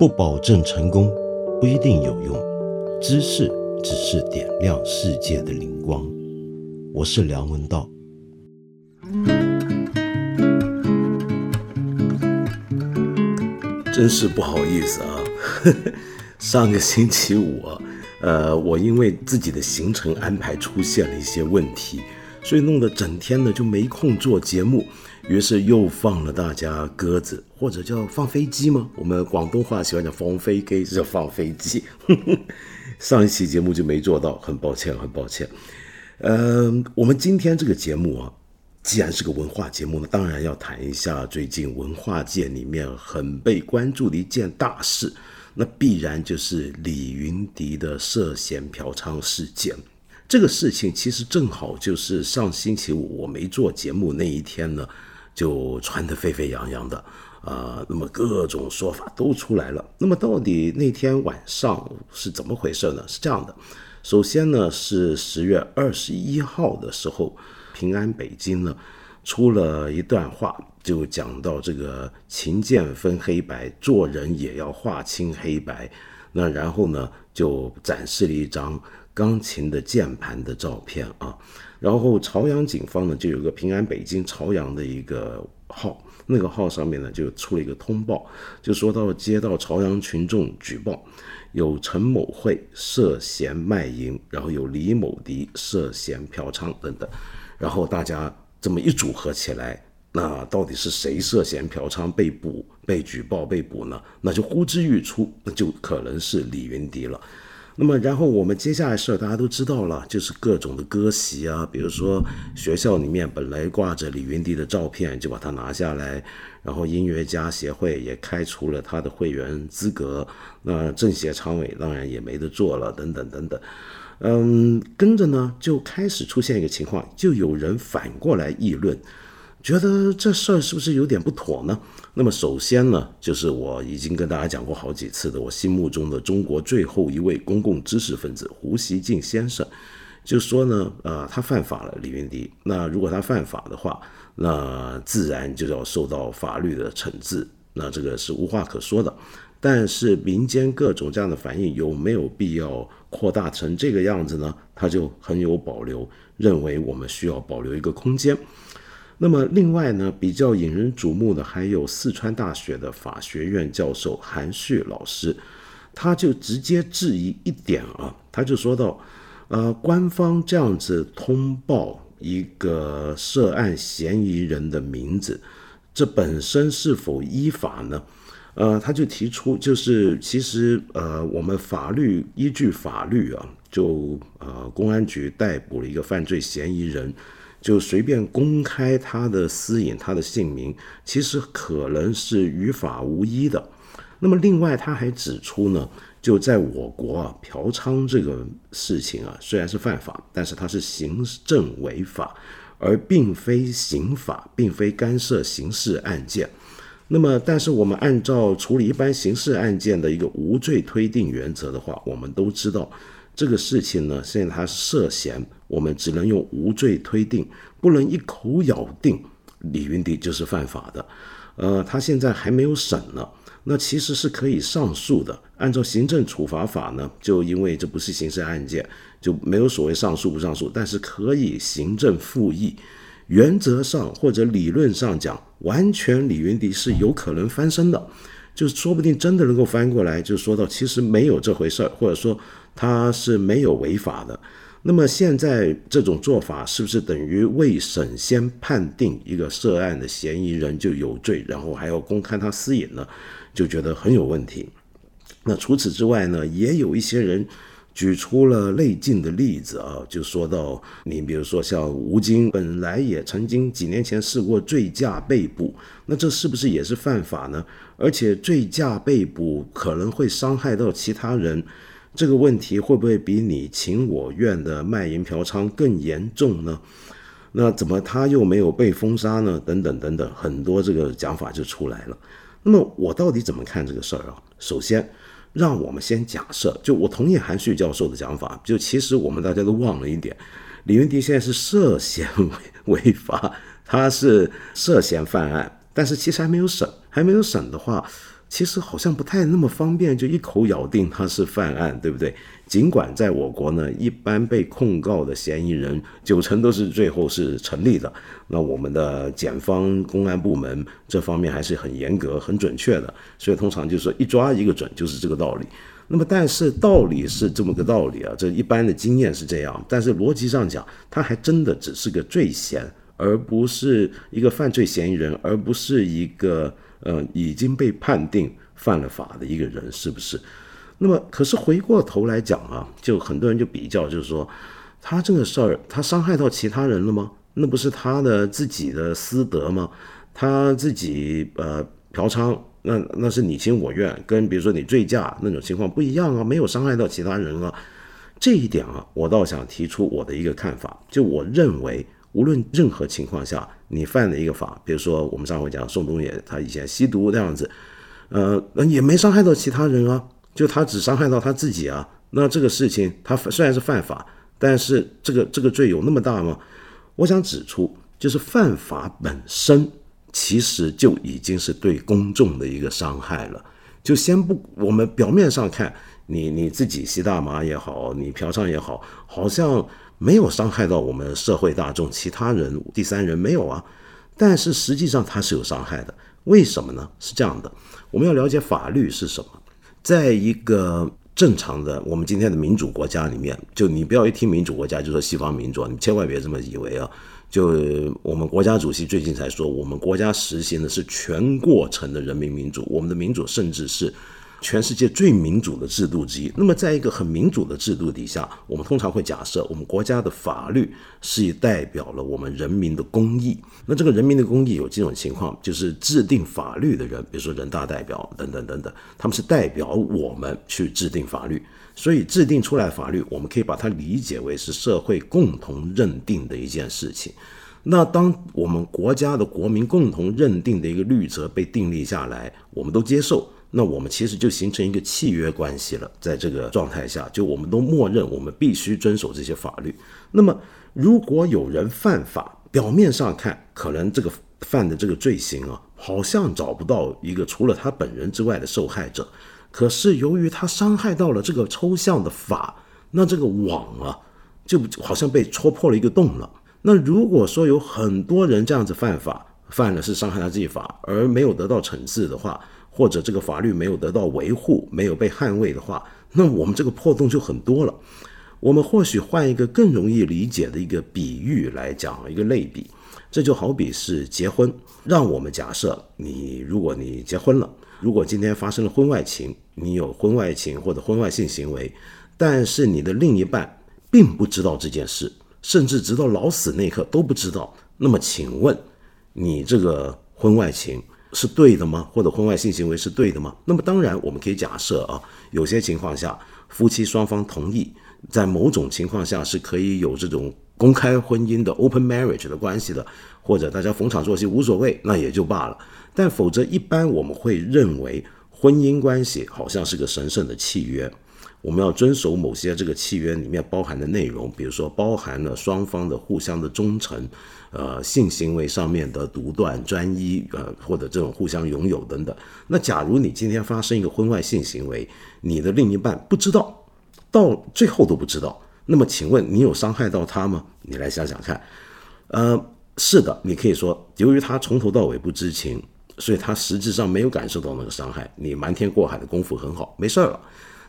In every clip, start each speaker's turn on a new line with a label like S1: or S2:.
S1: 不保证成功，不一定有用。知识只是点亮世界的灵光。我是梁文道。真是不好意思啊，呵 呵上个星期五，呃，我因为自己的行程安排出现了一些问题，所以弄得整天呢就没空做节目。于是又放了大家鸽子，或者叫放飞机吗？我们广东话喜欢讲放飞机，是叫放飞机。上一期节目就没做到，很抱歉，很抱歉。呃，我们今天这个节目啊，既然是个文化节目呢，当然要谈一下最近文化界里面很被关注的一件大事，那必然就是李云迪的涉嫌嫖娼事件。这个事情其实正好就是上星期五我没做节目那一天呢。就传得沸沸扬扬的，啊，那么各种说法都出来了。那么到底那天晚上是怎么回事呢？是这样的，首先呢是十月二十一号的时候，平安北京呢出了一段话，就讲到这个琴键分黑白，做人也要划清黑白。那然后呢就展示了一张钢琴的键盘的照片啊。然后朝阳警方呢就有个平安北京朝阳的一个号，那个号上面呢就出了一个通报，就说到接到朝阳群众举报，有陈某慧涉嫌卖淫，然后有李某迪涉嫌嫖娼等等，然后大家这么一组合起来，那到底是谁涉嫌嫖娼被捕、被举报、被捕呢？那就呼之欲出，那就可能是李云迪了。那么，然后我们接下来事儿大家都知道了，就是各种的割席啊，比如说学校里面本来挂着李云迪的照片，就把它拿下来，然后音乐家协会也开除了他的会员资格，那政协常委当然也没得做了，等等等等。嗯，跟着呢就开始出现一个情况，就有人反过来议论。觉得这事儿是不是有点不妥呢？那么首先呢，就是我已经跟大家讲过好几次的，我心目中的中国最后一位公共知识分子胡锡进先生，就说呢，呃，他犯法了，李云迪。那如果他犯法的话，那自然就要受到法律的惩治，那这个是无话可说的。但是民间各种这样的反应有没有必要扩大成这个样子呢？他就很有保留，认为我们需要保留一个空间。那么，另外呢，比较引人瞩目的还有四川大学的法学院教授韩旭老师，他就直接质疑一点啊，他就说到，呃，官方这样子通报一个涉案嫌疑人的名字，这本身是否依法呢？呃，他就提出，就是其实呃，我们法律依据法律啊，就呃，公安局逮捕了一个犯罪嫌疑人。就随便公开他的私隐、他的姓名，其实可能是于法无依的。那么，另外他还指出呢，就在我国啊，嫖娼这个事情啊，虽然是犯法，但是它是行政违法，而并非刑法，并非干涉刑事案件。那么，但是我们按照处理一般刑事案件的一个无罪推定原则的话，我们都知道。这个事情呢，现在他涉嫌，我们只能用无罪推定，不能一口咬定李云迪就是犯法的。呃，他现在还没有审呢，那其实是可以上诉的。按照行政处罚法呢，就因为这不是刑事案件，就没有所谓上诉不上诉，但是可以行政复议。原则上或者理论上讲，完全李云迪是有可能翻身的，就是说不定真的能够翻过来，就说到其实没有这回事儿，或者说。他是没有违法的，那么现在这种做法是不是等于未审先判定一个涉案的嫌疑人就有罪，然后还要公开他私隐呢？就觉得很有问题。那除此之外呢，也有一些人举出了类近的例子啊，就说到你比如说像吴京本来也曾经几年前试过醉驾被捕，那这是不是也是犯法呢？而且醉驾被捕可能会伤害到其他人。这个问题会不会比你情我愿的卖淫嫖娼更严重呢？那怎么他又没有被封杀呢？等等等等，很多这个讲法就出来了。那么我到底怎么看这个事儿啊？首先，让我们先假设，就我同意韩旭教授的讲法，就其实我们大家都忘了一点，李云迪现在是涉嫌违违法，他是涉嫌犯案，但是其实还没有审，还没有审的话。其实好像不太那么方便，就一口咬定他是犯案，对不对？尽管在我国呢，一般被控告的嫌疑人九成都是最后是成立的。那我们的检方公安部门这方面还是很严格、很准确的，所以通常就是说一抓一个准，就是这个道理。那么，但是道理是这么个道理啊，这一般的经验是这样，但是逻辑上讲，他还真的只是个罪嫌，而不是一个犯罪嫌疑人，而不是一个。呃，已经被判定犯了法的一个人，是不是？那么，可是回过头来讲啊，就很多人就比较，就是说，他这个事儿，他伤害到其他人了吗？那不是他的自己的私德吗？他自己呃嫖娼，那那是你情我愿，跟比如说你醉驾那种情况不一样啊，没有伤害到其他人啊。这一点啊，我倒想提出我的一个看法，就我认为。无论任何情况下，你犯了一个法，比如说我们上回讲宋冬野，他以前吸毒这样子，呃，也没伤害到其他人啊，就他只伤害到他自己啊。那这个事情他虽然是犯法，但是这个这个罪有那么大吗？我想指出，就是犯法本身其实就已经是对公众的一个伤害了。就先不，我们表面上看你你自己吸大麻也好，你嫖娼也好，好像。没有伤害到我们社会大众，其他人、第三人没有啊，但是实际上它是有伤害的。为什么呢？是这样的，我们要了解法律是什么。在一个正常的我们今天的民主国家里面，就你不要一听民主国家就说西方民主，你千万别这么以为啊。就我们国家主席最近才说，我们国家实行的是全过程的人民民主，我们的民主甚至是。全世界最民主的制度之一。那么，在一个很民主的制度底下，我们通常会假设，我们国家的法律是代表了我们人民的公益。那这个人民的公益有几种情况，就是制定法律的人，比如说人大代表等等等等，他们是代表我们去制定法律。所以，制定出来法律，我们可以把它理解为是社会共同认定的一件事情。那当我们国家的国民共同认定的一个律则被订立下来，我们都接受。那我们其实就形成一个契约关系了，在这个状态下，就我们都默认我们必须遵守这些法律。那么，如果有人犯法，表面上看可能这个犯的这个罪行啊，好像找不到一个除了他本人之外的受害者，可是由于他伤害到了这个抽象的法，那这个网啊，就好像被戳破了一个洞了。那如果说有很多人这样子犯法，犯的是伤害他自己法，而没有得到惩治的话，或者这个法律没有得到维护，没有被捍卫的话，那我们这个破洞就很多了。我们或许换一个更容易理解的一个比喻来讲，一个类比，这就好比是结婚。让我们假设你，如果你结婚了，如果今天发生了婚外情，你有婚外情或者婚外性行为，但是你的另一半并不知道这件事，甚至直到老死那一刻都不知道。那么，请问你这个婚外情？是对的吗？或者婚外性行为是对的吗？那么当然，我们可以假设啊，有些情况下，夫妻双方同意，在某种情况下是可以有这种公开婚姻的 open marriage 的关系的，或者大家逢场作戏无所谓，那也就罢了。但否则，一般我们会认为婚姻关系好像是个神圣的契约。我们要遵守某些这个契约里面包含的内容，比如说包含了双方的互相的忠诚，呃，性行为上面的独断专一，呃，或者这种互相拥有等等。那假如你今天发生一个婚外性行为，你的另一半不知道，到最后都不知道，那么请问你有伤害到他吗？你来想想看。呃，是的，你可以说，由于他从头到尾不知情，所以他实质上没有感受到那个伤害，你瞒天过海的功夫很好，没事儿了。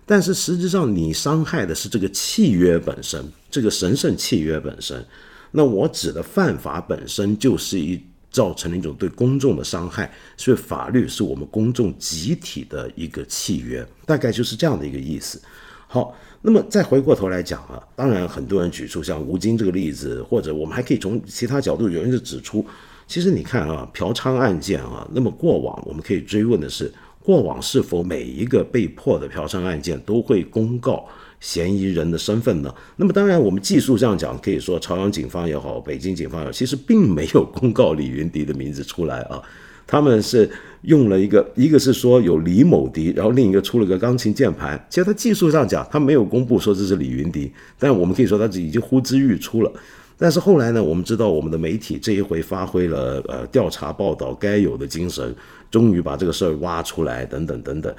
S1: 但是实质上，你伤害的是这个契约本身，这个神圣契约本身。那我指的犯法本身就是一造成了一种对公众的伤害，所以法律是我们公众集体的一个契约，大概就是这样的一个意思。好，那么再回过头来讲啊，当然很多人举出像吴京这个例子，或者我们还可以从其他角度，有人就指出，其实你看啊，嫖娼案件啊，那么过往我们可以追问的是。过往是否每一个被迫的嫖娼案件都会公告嫌疑人的身份呢？那么当然，我们技术上讲，可以说朝阳警方也好，北京警方也好，其实并没有公告李云迪的名字出来啊。他们是用了一个，一个是说有李某迪，然后另一个出了个钢琴键盘。其实他技术上讲，他没有公布说这是李云迪，但我们可以说他已经呼之欲出了。但是后来呢，我们知道我们的媒体这一回发挥了呃调查报道该有的精神，终于把这个事儿挖出来，等等等等，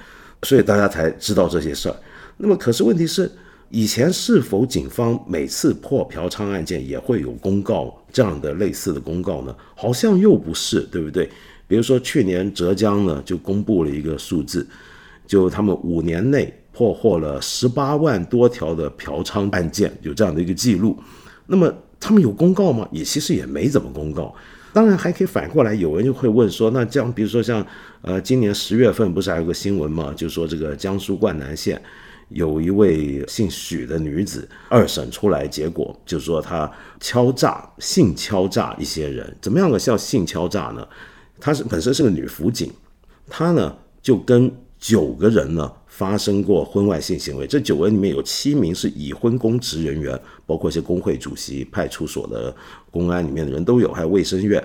S1: 所以大家才知道这些事儿。那么，可是问题是，以前是否警方每次破嫖娼案件也会有公告这样的类似的公告呢？好像又不是，对不对？比如说去年浙江呢就公布了一个数字，就他们五年内破获了十八万多条的嫖娼案件，有这样的一个记录。那么他们有公告吗？也其实也没怎么公告。当然还可以反过来，有人就会问说，那这样比如说像呃今年十月份不是还有个新闻嘛，就说这个江苏灌南县有一位姓许的女子二审出来，结果就是说她敲诈性敲诈一些人，怎么样个叫性敲诈呢？她是本身是个女辅警，她呢就跟九个人呢发生过婚外性行为。这九个人里面有七名是已婚公职人员，包括一些工会主席、派出所的公安里面的人都有，还有卫生院。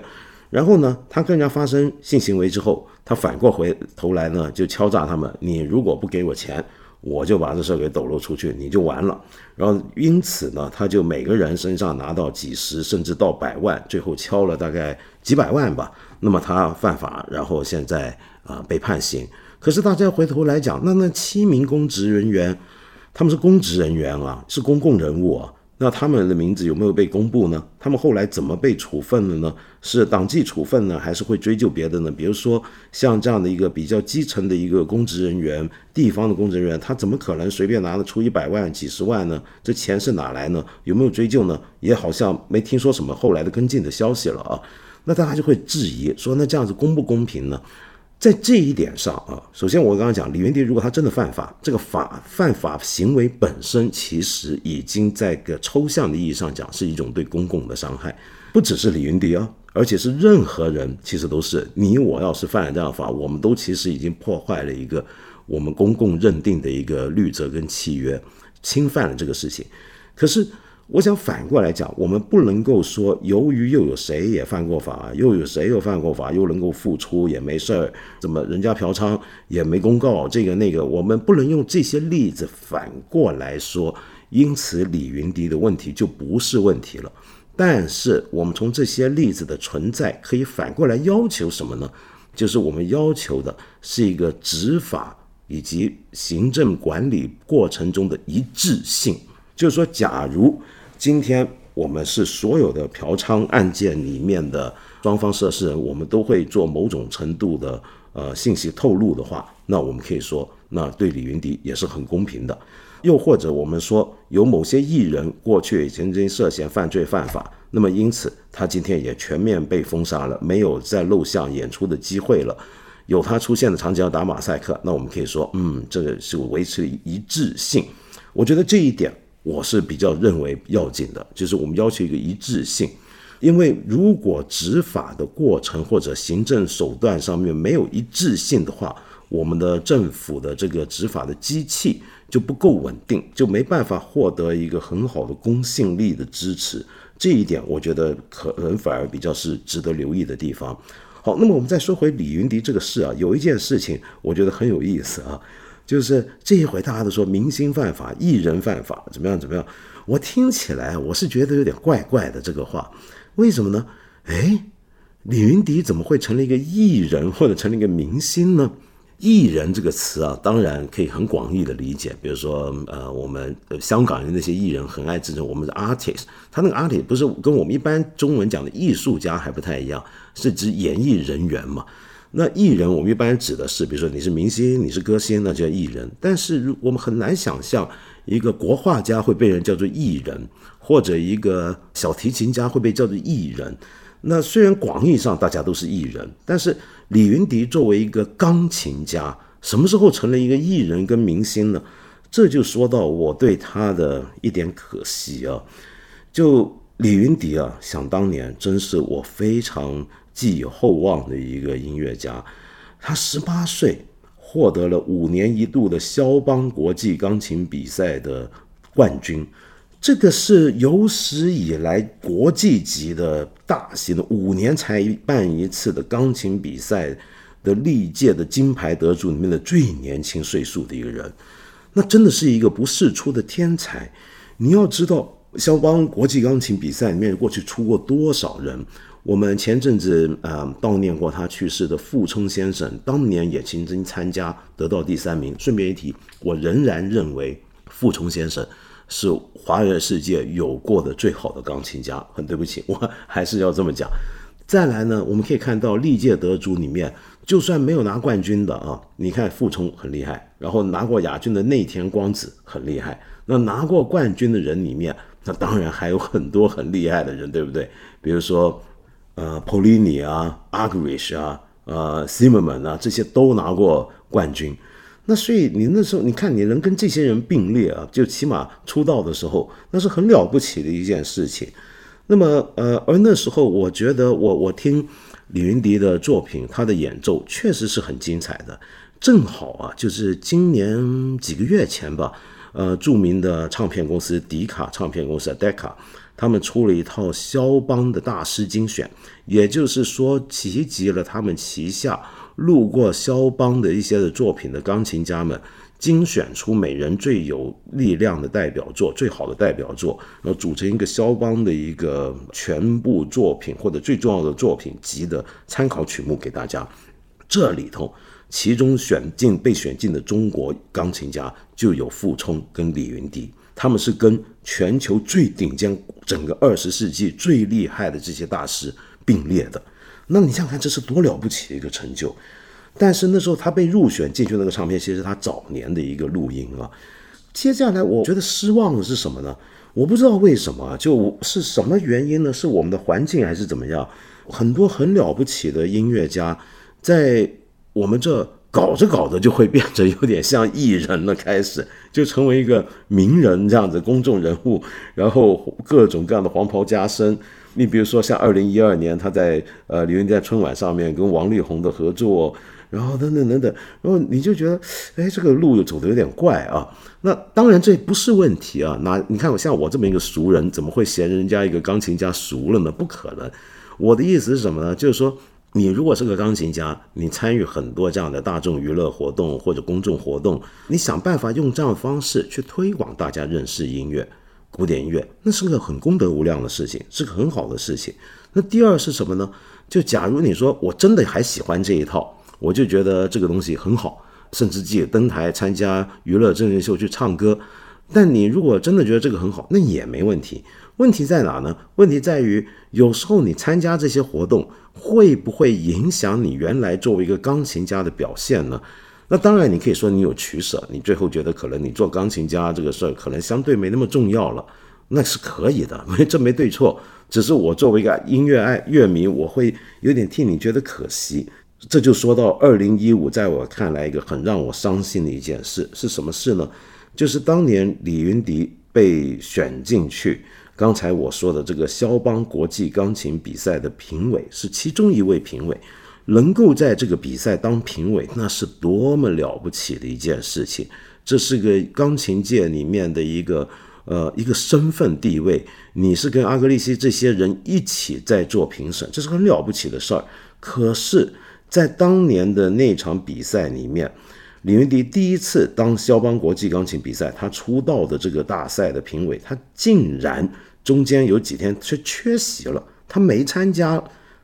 S1: 然后呢，她跟人家发生性行为之后，她反过回头来呢就敲诈他们：你如果不给我钱，我就把这事给抖露出去，你就完了。然后因此呢，他就每个人身上拿到几十甚至到百万，最后敲了大概几百万吧。那么他犯法，然后现在啊被判刑。可是大家回头来讲，那那七名公职人员，他们是公职人员啊，是公共人物啊，那他们的名字有没有被公布呢？他们后来怎么被处分了呢？是党纪处分呢，还是会追究别的呢？比如说像这样的一个比较基层的一个公职人员，地方的公职人员，他怎么可能随便拿得出一百万、几十万呢？这钱是哪来呢？有没有追究呢？也好像没听说什么后来的跟进的消息了啊。那大家就会质疑说，那这样子公不公平呢？在这一点上啊，首先我刚刚讲李云迪，如果他真的犯法，这个法犯法行为本身其实已经在个抽象的意义上讲是一种对公共的伤害，不只是李云迪啊，而且是任何人，其实都是你我要是犯了这样法，我们都其实已经破坏了一个我们公共认定的一个律则跟契约，侵犯了这个事情，可是。我想反过来讲，我们不能够说，由于又有谁也犯过法，又有谁又犯过法，又能够复出也没事儿，怎么人家嫖娼也没公告这个那个，我们不能用这些例子反过来说，因此李云迪的问题就不是问题了。但是我们从这些例子的存在，可以反过来要求什么呢？就是我们要求的是一个执法以及行政管理过程中的一致性，就是说，假如。今天我们是所有的嫖娼案件里面的双方涉事人，我们都会做某种程度的呃信息透露的话，那我们可以说，那对李云迪也是很公平的。又或者我们说，有某些艺人过去曾经涉嫌犯罪犯法，那么因此他今天也全面被封杀了，没有再录像演出的机会了。有他出现的场景要打马赛克，那我们可以说，嗯，这个是维持一致性。我觉得这一点。我是比较认为要紧的，就是我们要求一个一致性，因为如果执法的过程或者行政手段上面没有一致性的话，我们的政府的这个执法的机器就不够稳定，就没办法获得一个很好的公信力的支持。这一点我觉得可能反而比较是值得留意的地方。好，那么我们再说回李云迪这个事啊，有一件事情我觉得很有意思啊。就是这一回，大家都说明星犯法、艺人犯法，怎么样？怎么样？我听起来我是觉得有点怪怪的这个话，为什么呢？哎，李云迪怎么会成了一个艺人或者成了一个明星呢？艺人这个词啊，当然可以很广义的理解，比如说呃，我们香港人那些艺人很爱自称我们是 artist，他那个 artist 不是跟我们一般中文讲的艺术家还不太一样，是指演艺人员嘛？那艺人，我们一般指的是，比如说你是明星，你是歌星，那叫艺人。但是，如我们很难想象一个国画家会被人叫做艺人，或者一个小提琴家会被叫做艺人。那虽然广义上大家都是艺人，但是李云迪作为一个钢琴家，什么时候成了一个艺人跟明星呢？这就说到我对他的一点可惜啊。就李云迪啊，想当年真是我非常。寄予厚望的一个音乐家，他十八岁获得了五年一度的肖邦国际钢琴比赛的冠军，这个是有史以来国际级的大型的五年才办一次的钢琴比赛的历届的金牌得主里面的最年轻岁数的一个人，那真的是一个不世出的天才。你要知道，肖邦国际钢琴比赛里面过去出过多少人？我们前阵子呃悼念过他去世的傅聪先生，当年也曾经参加，得到第三名。顺便一提，我仍然认为傅聪先生是华人世界有过的最好的钢琴家。很对不起，我还是要这么讲。再来呢，我们可以看到历届得主里面，就算没有拿冠军的啊，你看傅聪很厉害，然后拿过亚军的内田光子很厉害。那拿过冠军的人里面，那当然还有很多很厉害的人，对不对？比如说，呃，Polini 啊 a g r i s h 啊，呃，Simon 啊，这些都拿过冠军。那所以你那时候，你看你能跟这些人并列啊，就起码出道的时候，那是很了不起的一件事情。那么，呃，而那时候我觉得，我我听李云迪的作品，他的演奏确实是很精彩的。正好啊，就是今年几个月前吧。呃，著名的唱片公司迪卡唱片公司 d e c a 他们出了一套肖邦的大师精选，也就是说集集了他们旗下录过肖邦的一些的作品的钢琴家们，精选出每人最有力量的代表作、最好的代表作，然后组成一个肖邦的一个全部作品或者最重要的作品集的参考曲目给大家。这里头。其中选进被选进的中国钢琴家就有傅聪跟李云迪，他们是跟全球最顶尖、整个二十世纪最厉害的这些大师并列的。那你想想看，这是多了不起的一个成就。但是那时候他被入选进去那个唱片，其实是他早年的一个录音啊。接下来我觉得失望的是什么呢？我不知道为什么，就是什么原因呢？是我们的环境还是怎么样？很多很了不起的音乐家在。我们这搞着搞着就会变成有点像艺人了，开始就成为一个名人这样子，公众人物，然后各种各样的黄袍加身。你比如说像二零一二年他在呃李云迪春晚上面跟王力宏的合作，然后等等等等，然后你就觉得，哎，这个路又走的有点怪啊。那当然这不是问题啊。那你看我像我这么一个俗人，怎么会嫌人家一个钢琴家俗了呢？不可能。我的意思是什么呢？就是说。你如果是个钢琴家，你参与很多这样的大众娱乐活动或者公众活动，你想办法用这样的方式去推广大家认识音乐、古典音乐，那是个很功德无量的事情，是个很好的事情。那第二是什么呢？就假如你说我真的还喜欢这一套，我就觉得这个东西很好，甚至自己登台参加娱乐真人秀去唱歌。但你如果真的觉得这个很好，那也没问题。问题在哪呢？问题在于有时候你参加这些活动。会不会影响你原来作为一个钢琴家的表现呢？那当然，你可以说你有取舍，你最后觉得可能你做钢琴家这个事儿可能相对没那么重要了，那是可以的，没这没对错。只是我作为一个音乐爱乐迷，我会有点替你觉得可惜。这就说到二零一五，在我看来一个很让我伤心的一件事是什么事呢？就是当年李云迪被选进去。刚才我说的这个肖邦国际钢琴比赛的评委是其中一位评委，能够在这个比赛当评委，那是多么了不起的一件事情！这是个钢琴界里面的一个呃一个身份地位，你是跟阿格利西这些人一起在做评审，这是很了不起的事儿。可是，在当年的那场比赛里面，李云迪第一次当肖邦国际钢琴比赛他出道的这个大赛的评委，他竟然。中间有几天却缺席了，他没参加。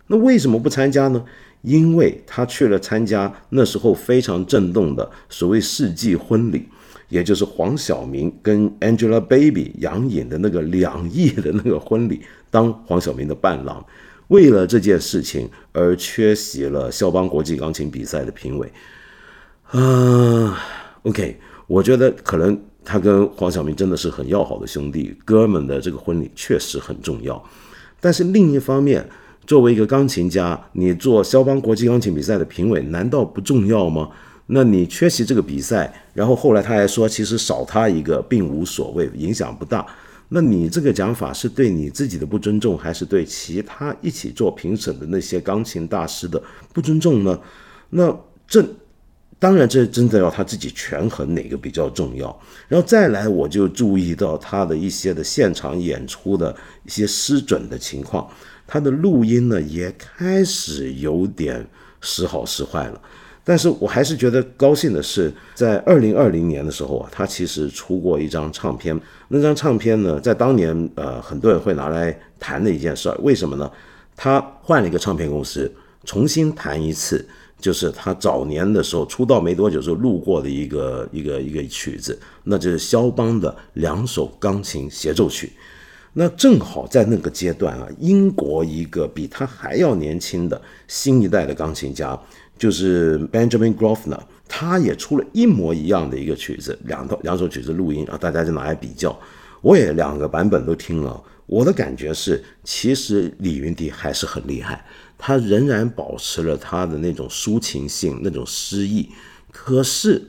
S1: 那为什么不参加呢？因为他去了参加那时候非常震动的所谓世纪婚礼，也就是黄晓明跟 Angelababy 杨颖的那个两亿的那个婚礼，当黄晓明的伴郎。为了这件事情而缺席了肖邦国际钢琴比赛的评委。啊，OK，我觉得可能。他跟黄晓明真的是很要好的兄弟哥们的这个婚礼确实很重要，但是另一方面，作为一个钢琴家，你做肖邦国际钢琴比赛的评委难道不重要吗？那你缺席这个比赛，然后后来他还说其实少他一个并无所谓，影响不大。那你这个讲法是对你自己的不尊重，还是对其他一起做评审的那些钢琴大师的不尊重呢？那这。当然，这真的要他自己权衡哪个比较重要。然后再来，我就注意到他的一些的现场演出的一些失准的情况，他的录音呢也开始有点时好时坏了。但是我还是觉得高兴的是，在二零二零年的时候啊，他其实出过一张唱片。那张唱片呢，在当年呃，很多人会拿来谈的一件事儿。为什么呢？他换了一个唱片公司，重新弹一次，就是他早年的时候出道没多久时候录过的一个一个一个曲子，那就是肖邦的两首钢琴协奏曲。那正好在那个阶段啊，英国一个比他还要年轻的新一代的钢琴家。就是 Benjamin Grosvenor，他也出了一模一样的一个曲子，两套两首曲子录音啊，大家就拿来比较。我也两个版本都听了，我的感觉是，其实李云迪还是很厉害，他仍然保持了他的那种抒情性、那种诗意。可是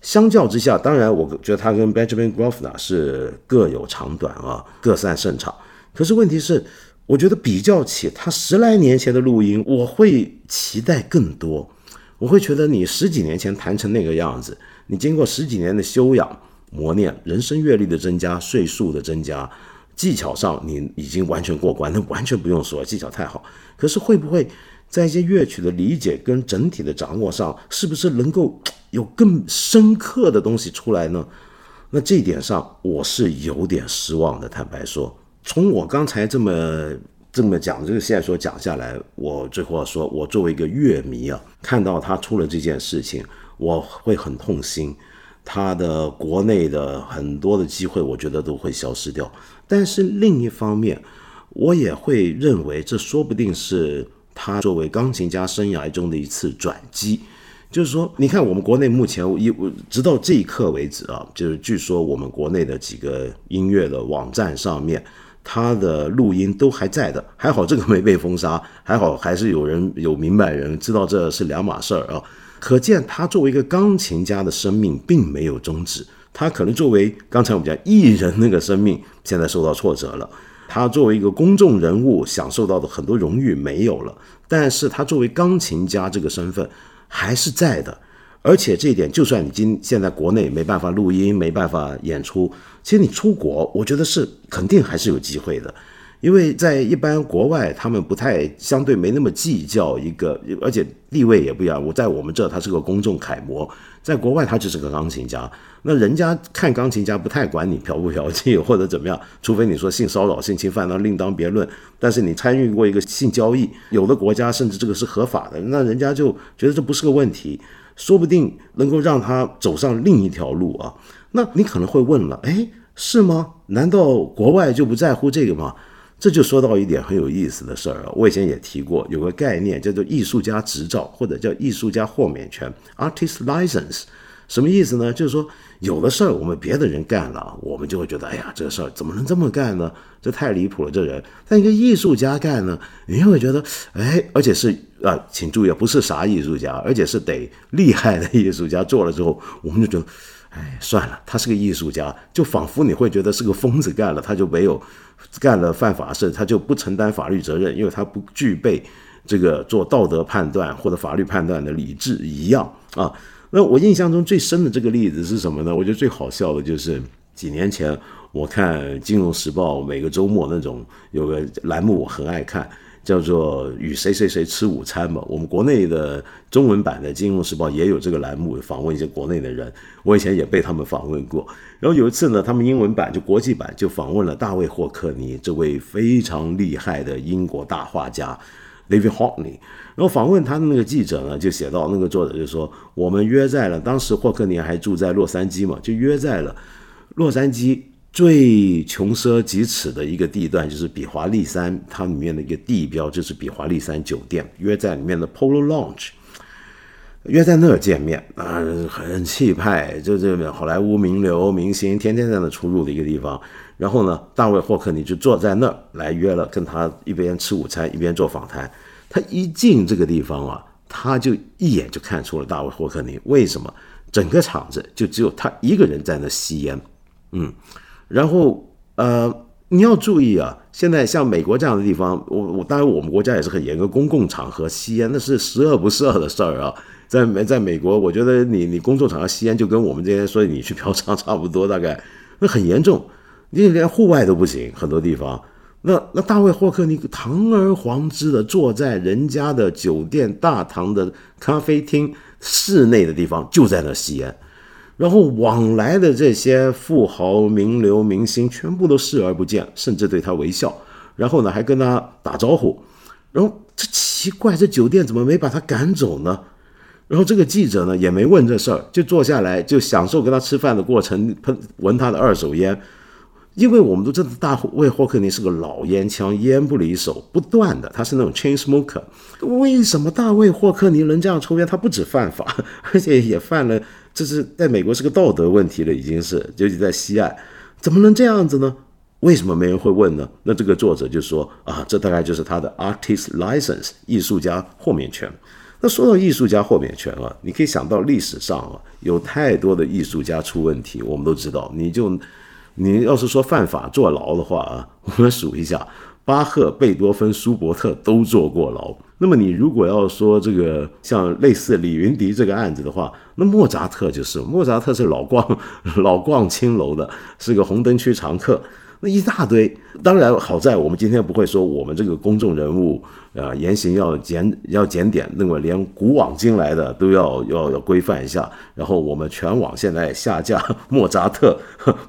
S1: 相较之下，当然我觉得他跟 Benjamin Grosvenor 是各有长短啊，各擅胜场。可是问题是。我觉得比较起他十来年前的录音，我会期待更多。我会觉得你十几年前弹成那个样子，你经过十几年的修养磨练，人生阅历的增加，岁数的增加，技巧上你已经完全过关，那完全不用说，技巧太好。可是会不会在一些乐曲的理解跟整体的掌握上，是不是能够有更深刻的东西出来呢？那这一点上，我是有点失望的。坦白说。从我刚才这么这么讲这个线索讲下来，我最后要说，我作为一个乐迷啊，看到他出了这件事情，我会很痛心。他的国内的很多的机会，我觉得都会消失掉。但是另一方面，我也会认为，这说不定是他作为钢琴家生涯中的一次转机。就是说，你看我们国内目前一直到这一刻为止啊，就是据说我们国内的几个音乐的网站上面。他的录音都还在的，还好这个没被封杀，还好还是有人有明白人知道这是两码事儿啊。可见他作为一个钢琴家的生命并没有终止，他可能作为刚才我们讲艺人那个生命现在受到挫折了，他作为一个公众人物享受到的很多荣誉没有了，但是他作为钢琴家这个身份还是在的。而且这一点，就算你今现在国内没办法录音，没办法演出，其实你出国，我觉得是肯定还是有机会的，因为在一般国外，他们不太相对没那么计较一个，而且地位也不一样。我在我们这，他是个公众楷模，在国外他就是个钢琴家，那人家看钢琴家不太管你嫖不嫖妓或者怎么样，除非你说性骚扰、性侵犯，那另当别论。但是你参与过一个性交易，有的国家甚至这个是合法的，那人家就觉得这不是个问题。说不定能够让他走上另一条路啊！那你可能会问了，哎，是吗？难道国外就不在乎这个吗？这就说到一点很有意思的事儿啊！我以前也提过，有个概念叫做艺术家执照，或者叫艺术家豁免权 （artist license）。什么意思呢？就是说，有的事儿我们别的人干了，我们就会觉得，哎呀，这事儿怎么能这么干呢？这太离谱了，这人。但一个艺术家干呢，你会觉得，哎，而且是啊，请注意啊，不是啥艺术家，而且是得厉害的艺术家做了之后，我们就觉得，哎，算了，他是个艺术家，就仿佛你会觉得是个疯子干了，他就没有干了犯法事，他就不承担法律责任，因为他不具备这个做道德判断或者法律判断的理智一样啊。那我印象中最深的这个例子是什么呢？我觉得最好笑的就是几年前我看《金融时报》每个周末那种有个栏目，我很爱看，叫做“与谁谁谁吃午餐”嘛。我们国内的中文版的《金融时报》也有这个栏目，访问一些国内的人。我以前也被他们访问过。然后有一次呢，他们英文版就国际版就访问了大卫霍克尼这位非常厉害的英国大画家。David Hockney，然后访问他的那个记者呢，就写到那个作者就说，我们约在了当时霍克尼还住在洛杉矶嘛，就约在了洛杉矶最穷奢极侈的一个地段，就是比华利山，它里面的一个地标就是比华利山酒店，约在里面的 Polo Lounge，约在那儿见面啊，很气派，就这个好莱坞名流明星天天在那出入的一个地方。然后呢，大卫霍克尼就坐在那儿来约了，跟他一边吃午餐一边做访谈。他一进这个地方啊，他就一眼就看出了大卫霍克尼。为什么？整个场子就只有他一个人在那吸烟。嗯，然后呃，你要注意啊，现在像美国这样的地方，我我当然我们国家也是很严格，公共场合吸烟那是十恶不赦的事儿啊。在美在美国，我觉得你你工作场合吸烟就跟我们这些说你去嫖娼差不多，大概那很严重。你连户外都不行，很多地方那那大卫霍克你堂而皇之的坐在人家的酒店大堂的咖啡厅室内的地方，就在那吸烟，然后往来的这些富豪、名流、明星全部都视而不见，甚至对他微笑，然后呢还跟他打招呼，然后这奇怪，这酒店怎么没把他赶走呢？然后这个记者呢也没问这事儿，就坐下来就享受跟他吃饭的过程，喷闻他的二手烟。因为我们都知道大卫霍克尼是个老烟枪，烟不离手，不断的，他是那种 chain smoker。为什么大卫霍克尼能这样抽烟？他不止犯法，而且也犯了，这是在美国是个道德问题了，已经是，尤其在西岸，怎么能这样子呢？为什么没人会问呢？那这个作者就说啊，这大概就是他的 artist license，艺术家豁免权。那说到艺术家豁免权啊，你可以想到历史上啊，有太多的艺术家出问题，我们都知道，你就。你要是说犯法坐牢的话啊，我们数一下，巴赫、贝多芬、舒伯特都坐过牢。那么你如果要说这个像类似李云迪这个案子的话，那莫扎特就是莫扎特是老逛 老逛青楼的，是个红灯区常客。那一大堆，当然好在我们今天不会说我们这个公众人物啊言行要检要检点，那么连古往今来的都要要要规范一下。然后我们全网现在下架莫扎特、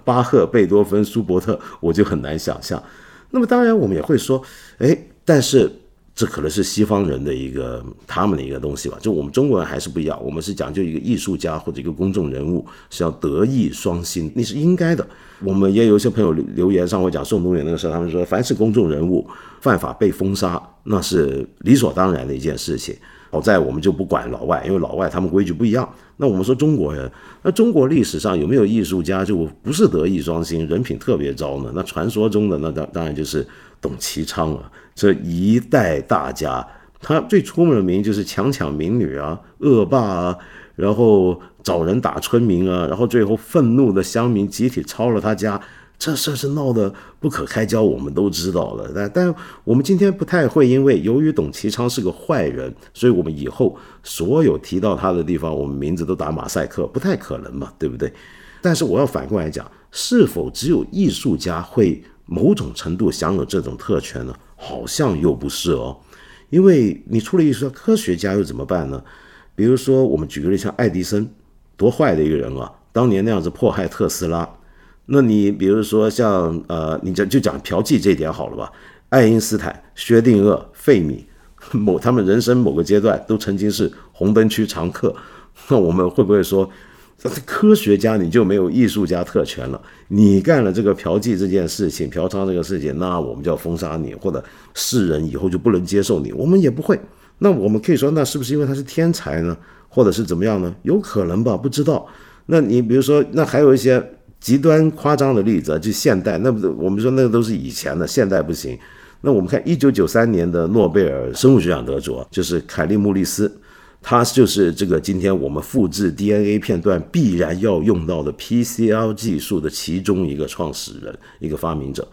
S1: 巴赫、贝多芬、舒伯特，我就很难想象。那么当然我们也会说，哎，但是。这可能是西方人的一个他们的一个东西吧，就我们中国人还是不一样，我们是讲究一个艺术家或者一个公众人物是要德艺双馨，那是应该的。我们也有一些朋友留言上，我讲宋冬野那个时候，他们说凡是公众人物犯法被封杀，那是理所当然的一件事情。好在我们就不管老外，因为老外他们规矩不一样。那我们说中国人，那中国历史上有没有艺术家就不是德艺双馨，人品特别糟呢？那传说中的那当当然就是董其昌啊。这一代大家，他最出名的名就是强抢民女啊，恶霸啊，然后找人打村民啊，然后最后愤怒的乡民集体抄了他家，这事是闹得不可开交，我们都知道了。但但我们今天不太会，因为由于董其昌是个坏人，所以我们以后所有提到他的地方，我们名字都打马赛克，不太可能嘛，对不对？但是我要反过来讲，是否只有艺术家会某种程度享有这种特权呢？好像又不是哦，因为你出了艺术家，科学家又怎么办呢？比如说，我们举个例，像爱迪生，多坏的一个人啊！当年那样子迫害特斯拉。那你比如说像呃，你讲就讲嫖妓这点好了吧？爱因斯坦、薛定谔、费米，某他们人生某个阶段都曾经是红灯区常客。那我们会不会说？科学家你就没有艺术家特权了。你干了这个嫖妓这件事情、嫖娼这个事情，那我们就要封杀你，或者世人以后就不能接受你。我们也不会。那我们可以说，那是不是因为他是天才呢？或者是怎么样呢？有可能吧，不知道。那你比如说，那还有一些极端夸张的例子，就现代，那我们说那都是以前的，现代不行。那我们看一九九三年的诺贝尔生物学奖得主，就是凯利穆利斯。他就是这个今天我们复制 DNA 片段必然要用到的 PCR 技术的其中一个创始人，一个发明者。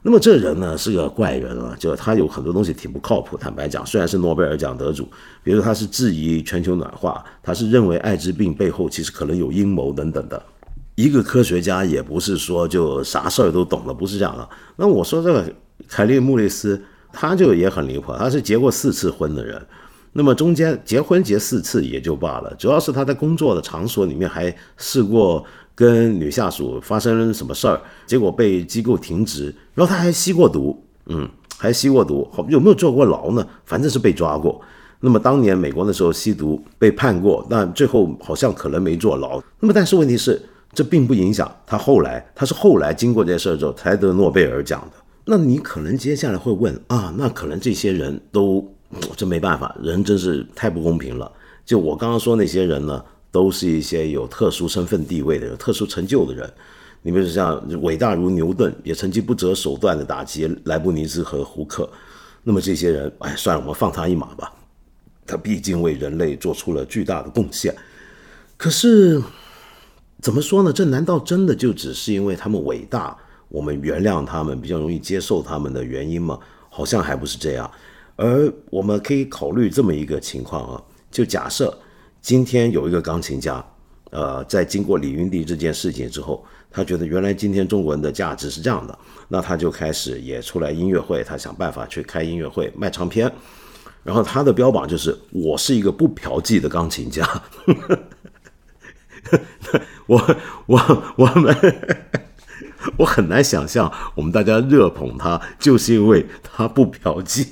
S1: 那么这人呢是个怪人啊，就他有很多东西挺不靠谱。坦白讲，虽然是诺贝尔奖得主，比如他是质疑全球暖化，他是认为艾滋病背后其实可能有阴谋等等的。一个科学家也不是说就啥事儿都懂了，不是这样的。那我说这个凯利穆利斯，他就也很离谱，他是结过四次婚的人。那么中间结婚结四次也就罢了，主要是他在工作的场所里面还试过跟女下属发生什么事儿，结果被机构停职，然后他还吸过毒，嗯，还吸过毒，好有没有坐过牢呢？反正是被抓过。那么当年美国那时候吸毒被判过，但最后好像可能没坐牢。那么但是问题是，这并不影响他后来，他是后来经过这事儿之后才得诺贝尔奖的。那你可能接下来会问啊，那可能这些人都。这没办法，人真是太不公平了。就我刚刚说那些人呢，都是一些有特殊身份地位的、有特殊成就的人。你比如像伟大如牛顿，也曾经不择手段的打击莱布尼兹和胡克。那么这些人，哎，算了，我们放他一马吧。他毕竟为人类做出了巨大的贡献。可是怎么说呢？这难道真的就只是因为他们伟大，我们原谅他们，比较容易接受他们的原因吗？好像还不是这样。而我们可以考虑这么一个情况啊，就假设今天有一个钢琴家，呃，在经过李云迪这件事情之后，他觉得原来今天中国人的价值是这样的，那他就开始也出来音乐会，他想办法去开音乐会卖唱片，然后他的标榜就是我是一个不嫖妓的钢琴家，我我我们我很难想象我们大家热捧他，就是因为他不嫖妓。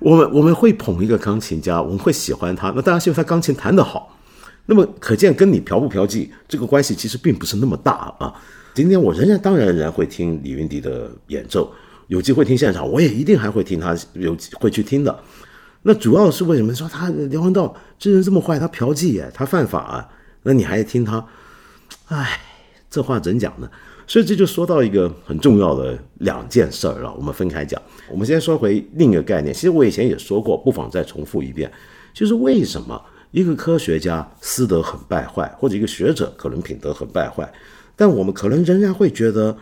S1: 我们我们会捧一个钢琴家，我们会喜欢他，那大家是因为他钢琴弹得好，那么可见跟你嫖不嫖妓这个关系其实并不是那么大啊。今天我仍然当然仍然会听李云迪的演奏，有机会听现场，我也一定还会听他有会去听的。那主要是为什么说他梁文道这人这么坏，他嫖妓耶，他犯法啊？那你还听他？哎，这话怎讲呢？所以这就说到一个很重要的两件事儿了，我们分开讲。我们先说回另一个概念，其实我以前也说过，不妨再重复一遍，就是为什么一个科学家私德很败坏，或者一个学者可能品德很败坏，但我们可能仍然会觉得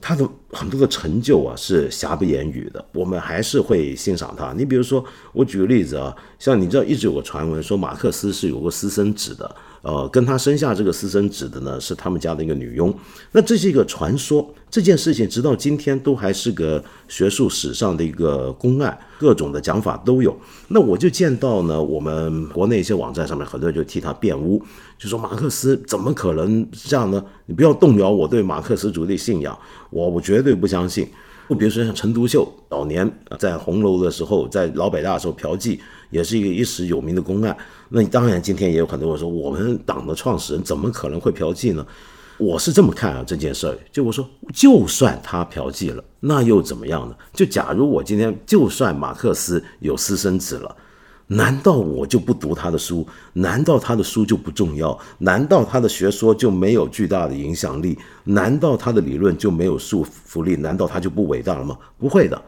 S1: 他的很多的成就啊是瑕不掩瑜的，我们还是会欣赏他。你比如说，我举个例子啊，像你知道一直有个传闻说马克思是有个私生子的。呃，跟他生下这个私生子的呢，是他们家的一个女佣。那这是一个传说，这件事情直到今天都还是个学术史上的一个公案，各种的讲法都有。那我就见到呢，我们国内一些网站上面很多人就替他辩污，就说马克思怎么可能这样呢？你不要动摇我对马克思主义的信仰，我我绝对不相信。就比如说像陈独秀早年在红楼的时候，在老北大的时候嫖妓，也是一个一时有名的公案。那当然，今天也有很多人说，我们党的创始人怎么可能会嫖妓呢？我是这么看啊，这件事儿，就我说，就算他嫖妓了，那又怎么样呢？就假如我今天就算马克思有私生子了。难道我就不读他的书？难道他的书就不重要？难道他的学说就没有巨大的影响力？难道他的理论就没有束缚力？难道他就不伟大了吗？不会的。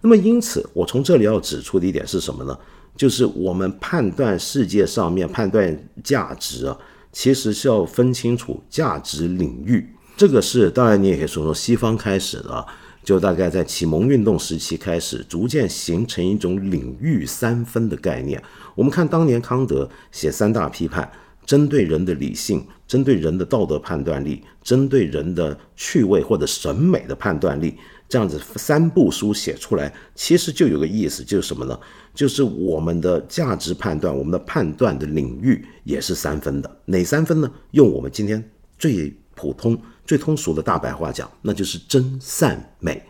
S1: 那么，因此，我从这里要指出的一点是什么呢？就是我们判断世界上面判断价值啊，其实是要分清楚价值领域。这个是当然，你也可以说说西方开始的。就大概在启蒙运动时期开始，逐渐形成一种领域三分的概念。我们看当年康德写三大批判，针对人的理性，针对人的道德判断力，针对人的趣味或者审美的判断力，这样子三部书写出来，其实就有个意思，就是什么呢？就是我们的价值判断，我们的判断的领域也是三分的。哪三分呢？用我们今天最普通。最通俗的大白话讲，那就是真善美。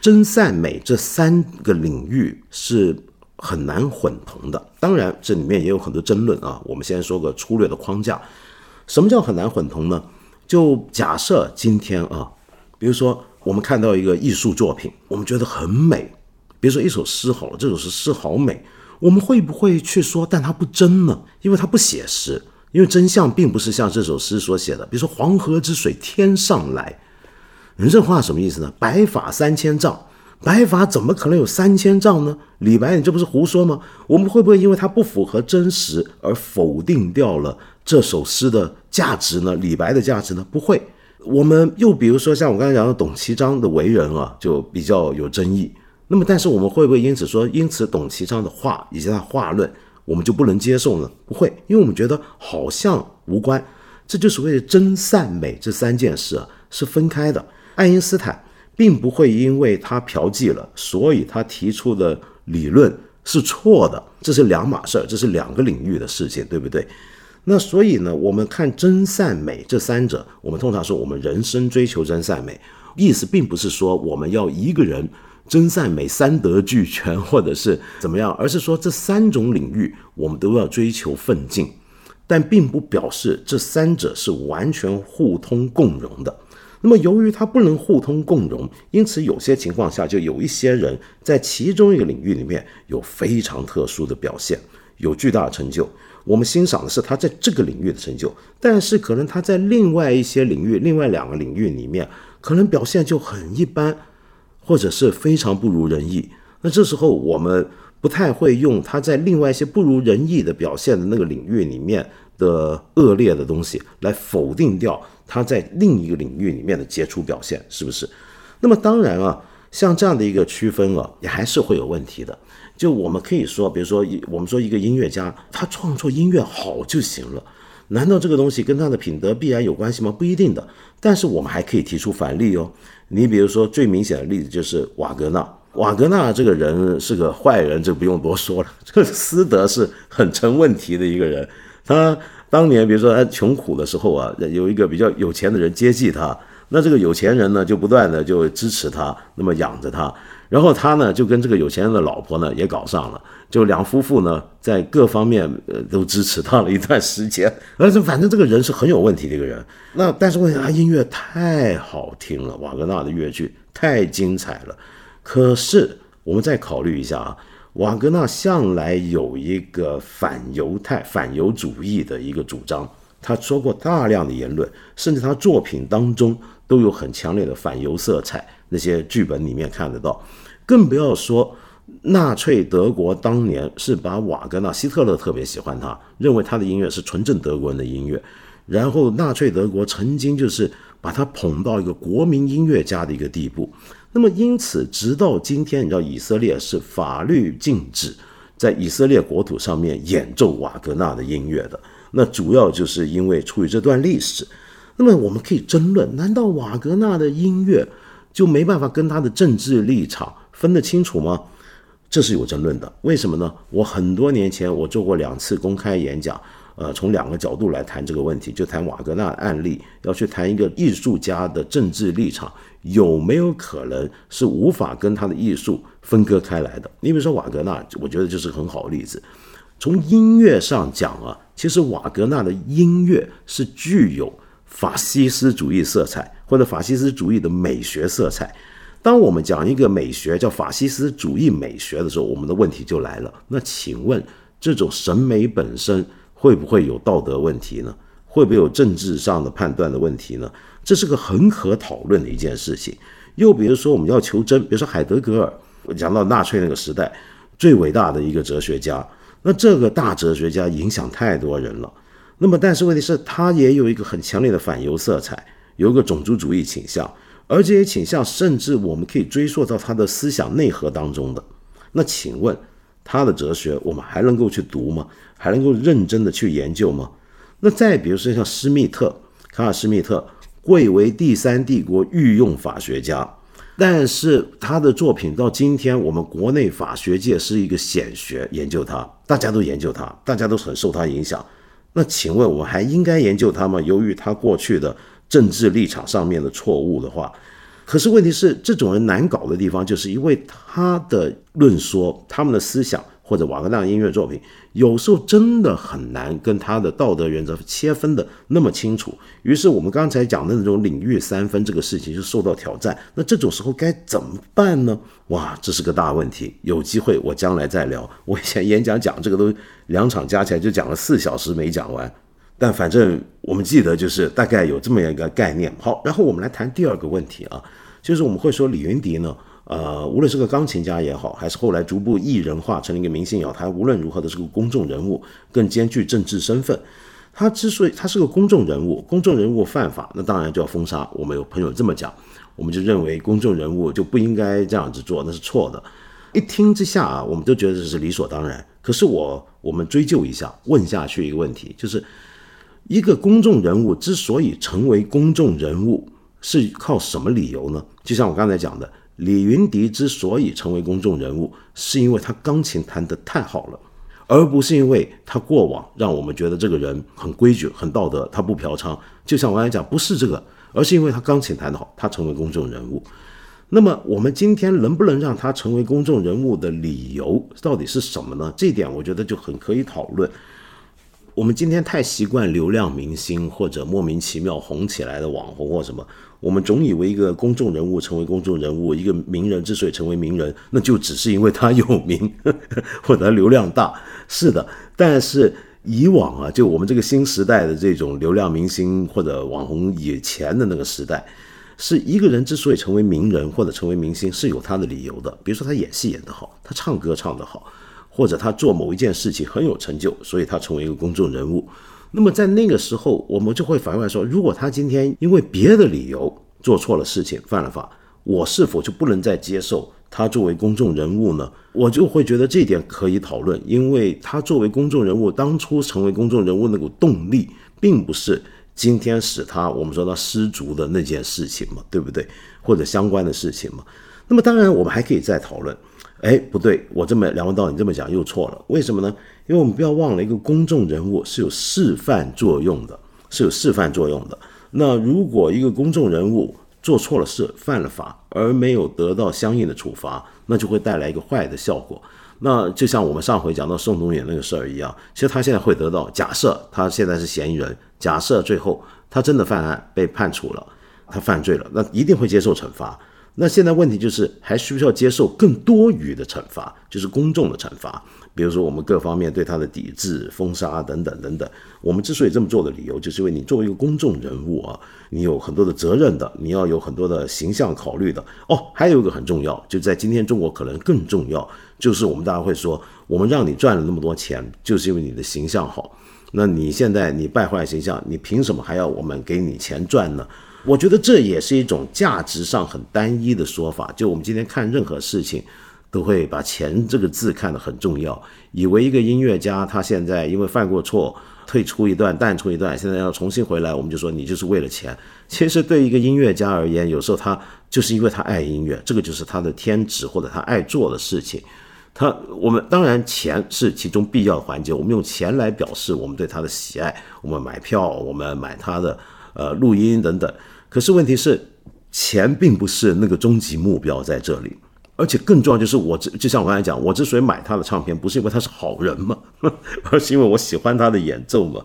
S1: 真善美这三个领域是很难混同的。当然，这里面也有很多争论啊。我们先说个粗略的框架。什么叫很难混同呢？就假设今天啊，比如说我们看到一个艺术作品，我们觉得很美。比如说一首诗好了，这首诗诗好美，我们会不会去说，但它不真呢？因为它不写实。因为真相并不是像这首诗所写的，比如说“黄河之水天上来”，你这话什么意思呢？“白发三千丈”，白发怎么可能有三千丈呢？李白，你这不是胡说吗？我们会不会因为它不符合真实而否定掉了这首诗的价值呢？李白的价值呢？不会。我们又比如说像我刚才讲的董其昌的为人啊，就比较有争议。那么，但是我们会不会因此说，因此董其昌的话以及他话论？我们就不能接受呢？不会，因为我们觉得好像无关。这就所谓的真善美这三件事啊是分开的。爱因斯坦并不会因为他嫖妓了，所以他提出的理论是错的，这是两码事儿，这是两个领域的事情，对不对？那所以呢，我们看真善美这三者，我们通常说我们人生追求真善美，意思并不是说我们要一个人。真善美三德俱全，或者是怎么样，而是说这三种领域我们都要追求奋进，但并不表示这三者是完全互通共融的。那么，由于它不能互通共融，因此有些情况下就有一些人在其中一个领域里面有非常特殊的表现，有巨大的成就。我们欣赏的是他在这个领域的成就，但是可能他在另外一些领域、另外两个领域里面，可能表现就很一般。或者是非常不如人意，那这时候我们不太会用他在另外一些不如人意的表现的那个领域里面的恶劣的东西来否定掉他在另一个领域里面的杰出表现，是不是？那么当然啊，像这样的一个区分啊，也还是会有问题的。就我们可以说，比如说，我们说一个音乐家，他创作音乐好就行了，难道这个东西跟他的品德必然有关系吗？不一定的。但是我们还可以提出反例哦。你比如说，最明显的例子就是瓦格纳。瓦格纳这个人是个坏人，这不用多说了。这个私德是很成问题的一个人。他当年，比如说他穷苦的时候啊，有一个比较有钱的人接济他，那这个有钱人呢，就不断的就支持他，那么养着他。然后他呢，就跟这个有钱人的老婆呢也搞上了，就两夫妇呢在各方面呃都支持他了一段时间。而且反正这个人是很有问题的一个人。那但是问题他音乐太好听了，瓦格纳的乐剧太精彩了。可是我们再考虑一下啊，瓦格纳向来有一个反犹太、反犹主义的一个主张，他说过大量的言论，甚至他作品当中都有很强烈的反犹色彩。那些剧本里面看得到，更不要说纳粹德国当年是把瓦格纳，希特勒特别喜欢他，认为他的音乐是纯正德国人的音乐。然后纳粹德国曾经就是把他捧到一个国民音乐家的一个地步。那么因此，直到今天，你知道以色列是法律禁止在以色列国土上面演奏瓦格纳的音乐的。那主要就是因为出于这段历史。那么我们可以争论：难道瓦格纳的音乐？就没办法跟他的政治立场分得清楚吗？这是有争论的。为什么呢？我很多年前我做过两次公开演讲，呃，从两个角度来谈这个问题，就谈瓦格纳案例，要去谈一个艺术家的政治立场有没有可能是无法跟他的艺术分割开来的。你比如说瓦格纳，我觉得就是很好的例子。从音乐上讲啊，其实瓦格纳的音乐是具有法西斯主义色彩。或者法西斯主义的美学色彩，当我们讲一个美学叫法西斯主义美学的时候，我们的问题就来了。那请问，这种审美本身会不会有道德问题呢？会不会有政治上的判断的问题呢？这是个很可讨论的一件事情。又比如说，我们要求真，比如说海德格尔，讲到纳粹那个时代最伟大的一个哲学家，那这个大哲学家影响太多人了。那么，但是问题是，他也有一个很强烈的反犹色彩。有一个种族主义倾向，而这些倾向甚至我们可以追溯到他的思想内核当中的。那请问他的哲学，我们还能够去读吗？还能够认真的去研究吗？那再比如说像施密特，卡尔施密特，贵为第三帝国御用法学家，但是他的作品到今天我们国内法学界是一个显学，研究他，大家都研究他，大家都很受他影响。那请问我还应该研究他吗？由于他过去的。政治立场上面的错误的话，可是问题是，这种人难搞的地方，就是因为他的论说、他们的思想或者瓦格纳音乐作品，有时候真的很难跟他的道德原则切分的那么清楚。于是我们刚才讲的那种领域三分这个事情就受到挑战。那这种时候该怎么办呢？哇，这是个大问题。有机会我将来再聊。我以前演讲讲这个都两场加起来就讲了四小时没讲完。但反正我们记得就是大概有这么样一个概念。好，然后我们来谈第二个问题啊，就是我们会说李云迪呢，呃，无论是个钢琴家也好，还是后来逐步艺人化成了一个明星也好，他无论如何都是个公众人物，更兼具政治身份。他之所以他是个公众人物，公众人物犯法，那当然就要封杀。我们有朋友这么讲，我们就认为公众人物就不应该这样子做，那是错的。一听之下啊，我们都觉得这是理所当然。可是我我们追究一下，问下去一个问题，就是。一个公众人物之所以成为公众人物，是靠什么理由呢？就像我刚才讲的，李云迪之所以成为公众人物，是因为他钢琴弹得太好了，而不是因为他过往让我们觉得这个人很规矩、很道德，他不嫖娼。就像我刚才讲，不是这个，而是因为他钢琴弹得好，他成为公众人物。那么我们今天能不能让他成为公众人物的理由到底是什么呢？这一点我觉得就很可以讨论。我们今天太习惯流量明星或者莫名其妙红起来的网红或什么，我们总以为一个公众人物成为公众人物，一个名人之所以成为名人，那就只是因为他有名 或者流量大。是的，但是以往啊，就我们这个新时代的这种流量明星或者网红以前的那个时代，是一个人之所以成为名人或者成为明星是有他的理由的。比如说他演戏演得好，他唱歌唱得好。或者他做某一件事情很有成就，所以他成为一个公众人物。那么在那个时候，我们就会反过来说：如果他今天因为别的理由做错了事情，犯了法，我是否就不能再接受他作为公众人物呢，我就会觉得这一点可以讨论，因为他作为公众人物，当初成为公众人物那股动力，并不是今天使他我们说他失足的那件事情嘛，对不对？或者相关的事情嘛。那么当然，我们还可以再讨论。哎，不对，我这么梁文道，你这么讲又错了。为什么呢？因为我们不要忘了，一个公众人物是有示范作用的，是有示范作用的。那如果一个公众人物做错了事，犯了法，而没有得到相应的处罚，那就会带来一个坏的效果。那就像我们上回讲到宋冬野那个事儿一样，其实他现在会得到，假设他现在是嫌疑人，假设最后他真的犯案被判处了，他犯罪了，那一定会接受惩罚。那现在问题就是，还需不需要接受更多余的惩罚，就是公众的惩罚，比如说我们各方面对他的抵制、封杀等等等等。我们之所以这么做的理由，就是因为你作为一个公众人物啊，你有很多的责任的，你要有很多的形象考虑的。哦，还有一个很重要，就在今天中国可能更重要，就是我们大家会说，我们让你赚了那么多钱，就是因为你的形象好。那你现在你败坏形象，你凭什么还要我们给你钱赚呢？我觉得这也是一种价值上很单一的说法。就我们今天看任何事情，都会把钱这个字看得很重要，以为一个音乐家他现在因为犯过错，退出一段淡出一段，现在要重新回来，我们就说你就是为了钱。其实对一个音乐家而言，有时候他就是因为他爱音乐，这个就是他的天职或者他爱做的事情。他我们当然钱是其中必要的环节，我们用钱来表示我们对他的喜爱，我们买票，我们买他的呃录音等等。可是问题是，钱并不是那个终极目标在这里，而且更重要就是，我就像我刚才讲，我之所以买他的唱片，不是因为他是好人嘛，而是因为我喜欢他的演奏嘛。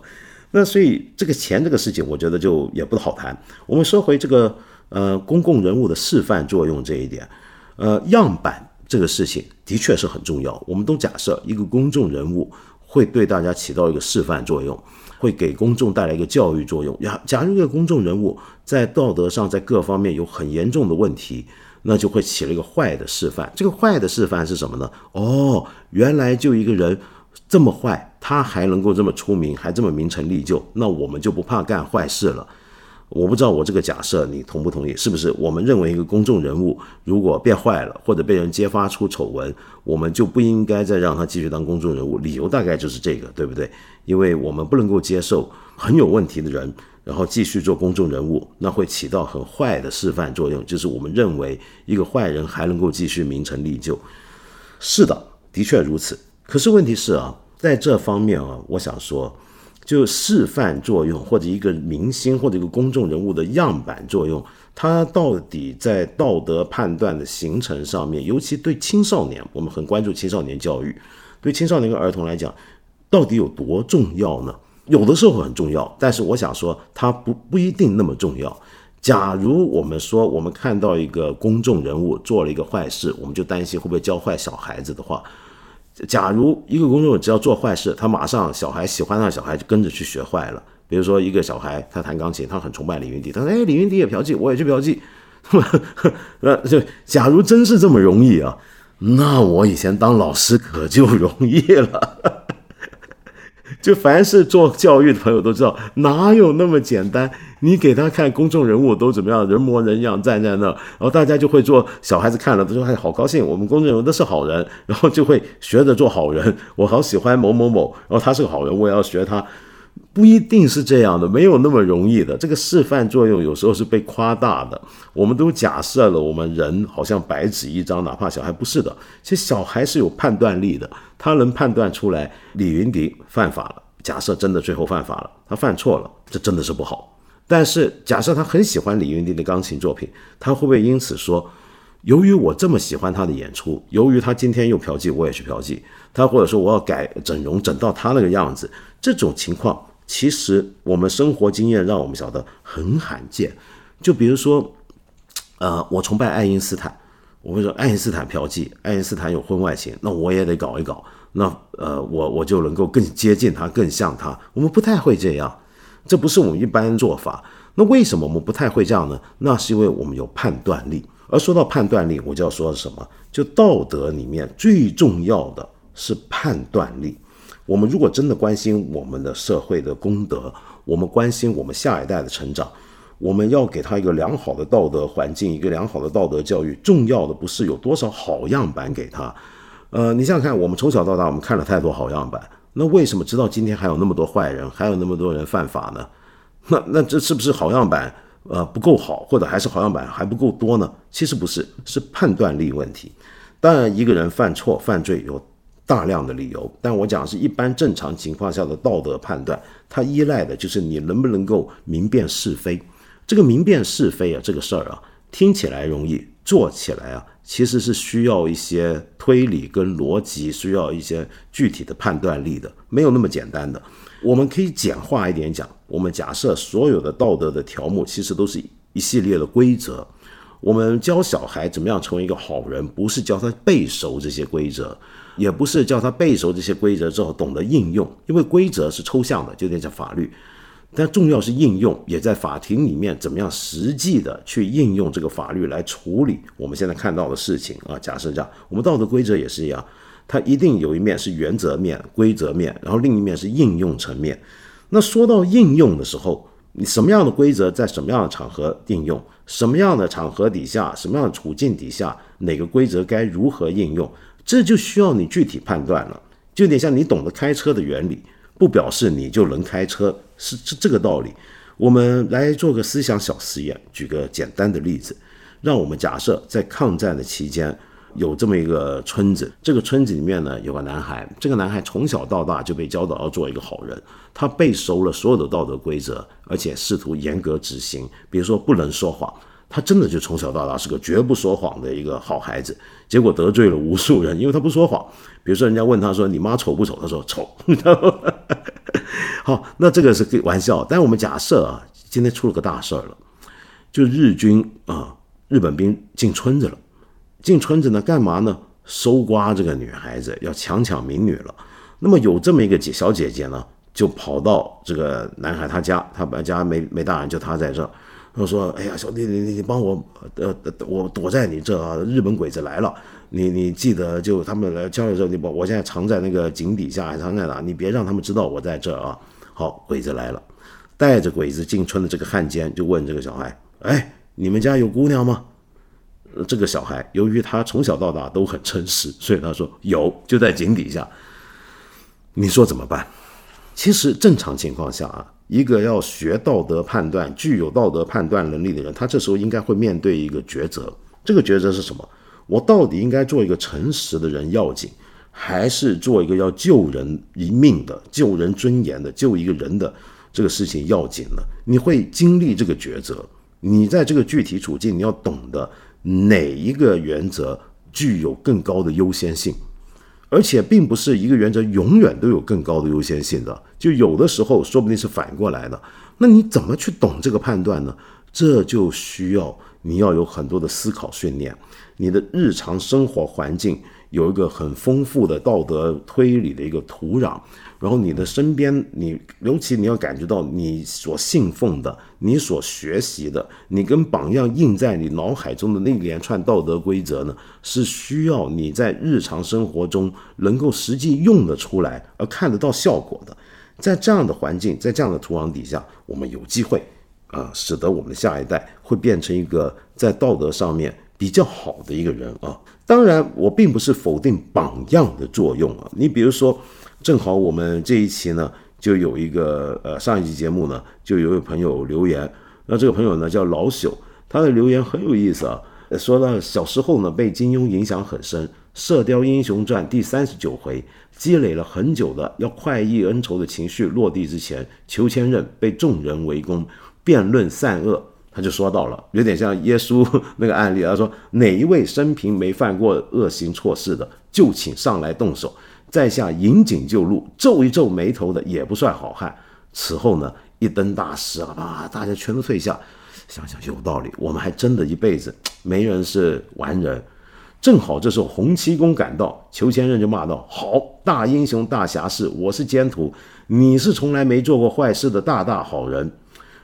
S1: 那所以这个钱这个事情，我觉得就也不好谈。我们说回这个呃公共人物的示范作用这一点，呃样板这个事情的确是很重要。我们都假设一个公众人物会对大家起到一个示范作用。会给公众带来一个教育作用。呀，假如一个公众人物在道德上、在各方面有很严重的问题，那就会起了一个坏的示范。这个坏的示范是什么呢？哦，原来就一个人这么坏，他还能够这么出名，还这么名成利就，那我们就不怕干坏事了。我不知道我这个假设你同不同意？是不是我们认为一个公众人物如果变坏了，或者被人揭发出丑闻，我们就不应该再让他继续当公众人物？理由大概就是这个，对不对？因为我们不能够接受很有问题的人，然后继续做公众人物，那会起到很坏的示范作用。就是我们认为一个坏人还能够继续名成利就。是的，的确如此。可是问题是啊，在这方面啊，我想说。就示范作用，或者一个明星或者一个公众人物的样板作用，它到底在道德判断的形成上面，尤其对青少年，我们很关注青少年教育，对青少年跟儿童来讲，到底有多重要呢？有的时候很重要，但是我想说，它不不一定那么重要。假如我们说我们看到一个公众人物做了一个坏事，我们就担心会不会教坏小孩子的话。假如一个公众只要做坏事，他马上小孩喜欢上，小孩就跟着去学坏了。比如说一个小孩，他弹钢琴，他很崇拜李云迪，他说：“哎，李云迪也嫖妓，我也去嫖妓。”那就假如真是这么容易啊，那我以前当老师可就容易了。就凡是做教育的朋友都知道，哪有那么简单？你给他看公众人物都怎么样，人模人样站在那，然后大家就会做。小孩子看了都说：“哎，好高兴，我们公众人物都是好人。”然后就会学着做好人。我好喜欢某某某，然后他是个好人，我也要学他。不一定是这样的，没有那么容易的。这个示范作用有时候是被夸大的。我们都假设了，我们人好像白纸一张，哪怕小孩不是的。其实小孩是有判断力的，他能判断出来李云迪犯法了。假设真的最后犯法了，他犯错了，这真的是不好。但是假设他很喜欢李云迪的钢琴作品，他会不会因此说，由于我这么喜欢他的演出，由于他今天又嫖妓，我也去嫖妓？他或者说我要改整容，整到他那个样子？这种情况。其实我们生活经验让我们晓得很罕见，就比如说，呃，我崇拜爱因斯坦，我会说爱因斯坦嫖妓，爱因斯坦有婚外情，那我也得搞一搞，那呃，我我就能够更接近他，更像他。我们不太会这样，这不是我们一般做法。那为什么我们不太会这样呢？那是因为我们有判断力。而说到判断力，我就要说什么？就道德里面最重要的是判断力。我们如果真的关心我们的社会的功德，我们关心我们下一代的成长，我们要给他一个良好的道德环境，一个良好的道德教育。重要的不是有多少好样板给他，呃，你想想看，我们从小到大，我们看了太多好样板，那为什么直到今天还有那么多坏人，还有那么多人犯法呢？那那这是不是好样板呃不够好，或者还是好样板还不够多呢？其实不是，是判断力问题。当然，一个人犯错犯罪有大量的理由，但我讲是一般正常情况下的道德判断，它依赖的就是你能不能够明辨是非。这个明辨是非啊，这个事儿啊，听起来容易，做起来啊，其实是需要一些推理跟逻辑，需要一些具体的判断力的，没有那么简单的。我们可以简化一点讲，我们假设所有的道德的条目，其实都是一系列的规则。我们教小孩怎么样成为一个好人，不是教他背熟这些规则，也不是教他背熟这些规则之后懂得应用，因为规则是抽象的，就点像法律。但重要是应用，也在法庭里面怎么样实际的去应用这个法律来处理我们现在看到的事情啊。假设这样，我们道德规则也是一样，它一定有一面是原则面、规则面，然后另一面是应用层面。那说到应用的时候，你什么样的规则在什么样的场合应用，什么样的场合底下，什么样的处境底下，哪个规则该如何应用，这就需要你具体判断了。就有点像你懂得开车的原理。不表示你就能开车，是这这个道理。我们来做个思想小实验，举个简单的例子，让我们假设在抗战的期间有这么一个村子，这个村子里面呢有个男孩，这个男孩从小到大就被教导要做一个好人，他背熟了所有的道德规则，而且试图严格执行，比如说不能说谎。他真的就从小到大是个绝不说谎的一个好孩子，结果得罪了无数人，因为他不说谎。比如说，人家问他说：“你妈丑不丑？”他说：“丑。” 好，那这个是个玩笑。但我们假设啊，今天出了个大事儿了，就日军啊，日本兵进村子了，进村子呢干嘛呢？搜刮这个女孩子，要强抢民女了。那么有这么一个姐小姐姐呢，就跑到这个男孩他家，他家没没大人，就他在这儿。他说：“哎呀，小弟，你你帮我，呃，我躲在你这啊，日本鬼子来了，你你记得就他们来交流之后，你把我现在藏在那个井底下，还藏在哪？你别让他们知道我在这啊。好，鬼子来了，带着鬼子进村的这个汉奸就问这个小孩：，哎，你们家有姑娘吗？这个小孩由于他从小到大都很诚实，所以他说有，就在井底下。你说怎么办？其实正常情况下啊。”一个要学道德判断、具有道德判断能力的人，他这时候应该会面对一个抉择。这个抉择是什么？我到底应该做一个诚实的人要紧，还是做一个要救人一命的、救人尊严的、救一个人的这个事情要紧呢？你会经历这个抉择。你在这个具体处境，你要懂得哪一个原则具有更高的优先性。而且并不是一个原则永远都有更高的优先性的，就有的时候说不定是反过来的。那你怎么去懂这个判断呢？这就需要你要有很多的思考训练，你的日常生活环境有一个很丰富的道德推理的一个土壤。然后你的身边，你尤其你要感觉到你所信奉的、你所学习的、你跟榜样印在你脑海中的那一连串道德规则呢，是需要你在日常生活中能够实际用得出来而看得到效果的。在这样的环境，在这样的土壤底下，我们有机会啊，使得我们的下一代会变成一个在道德上面比较好的一个人啊。当然，我并不是否定榜样的作用啊。你比如说。正好我们这一期呢，就有一个呃上一期节目呢，就有位朋友留言，那这个朋友呢叫老朽，他的留言很有意思啊，说到小时候呢被金庸影响很深，《射雕英雄传》第三十九回，积累了很久的要快意恩仇的情绪落地之前，裘千仞被众人围攻，辩论善恶，他就说到了，有点像耶稣那个案例，他说哪一位生平没犯过恶行错事的，就请上来动手。在下引颈就戮，皱一皱眉头的也不算好汉。此后呢，一登大师啊，大家全都退下。想想有道理，我们还真的一辈子没人是完人。正好这时候洪七公赶到，裘千仞就骂道：“好大英雄大侠士，我是奸徒，你是从来没做过坏事的大大好人。”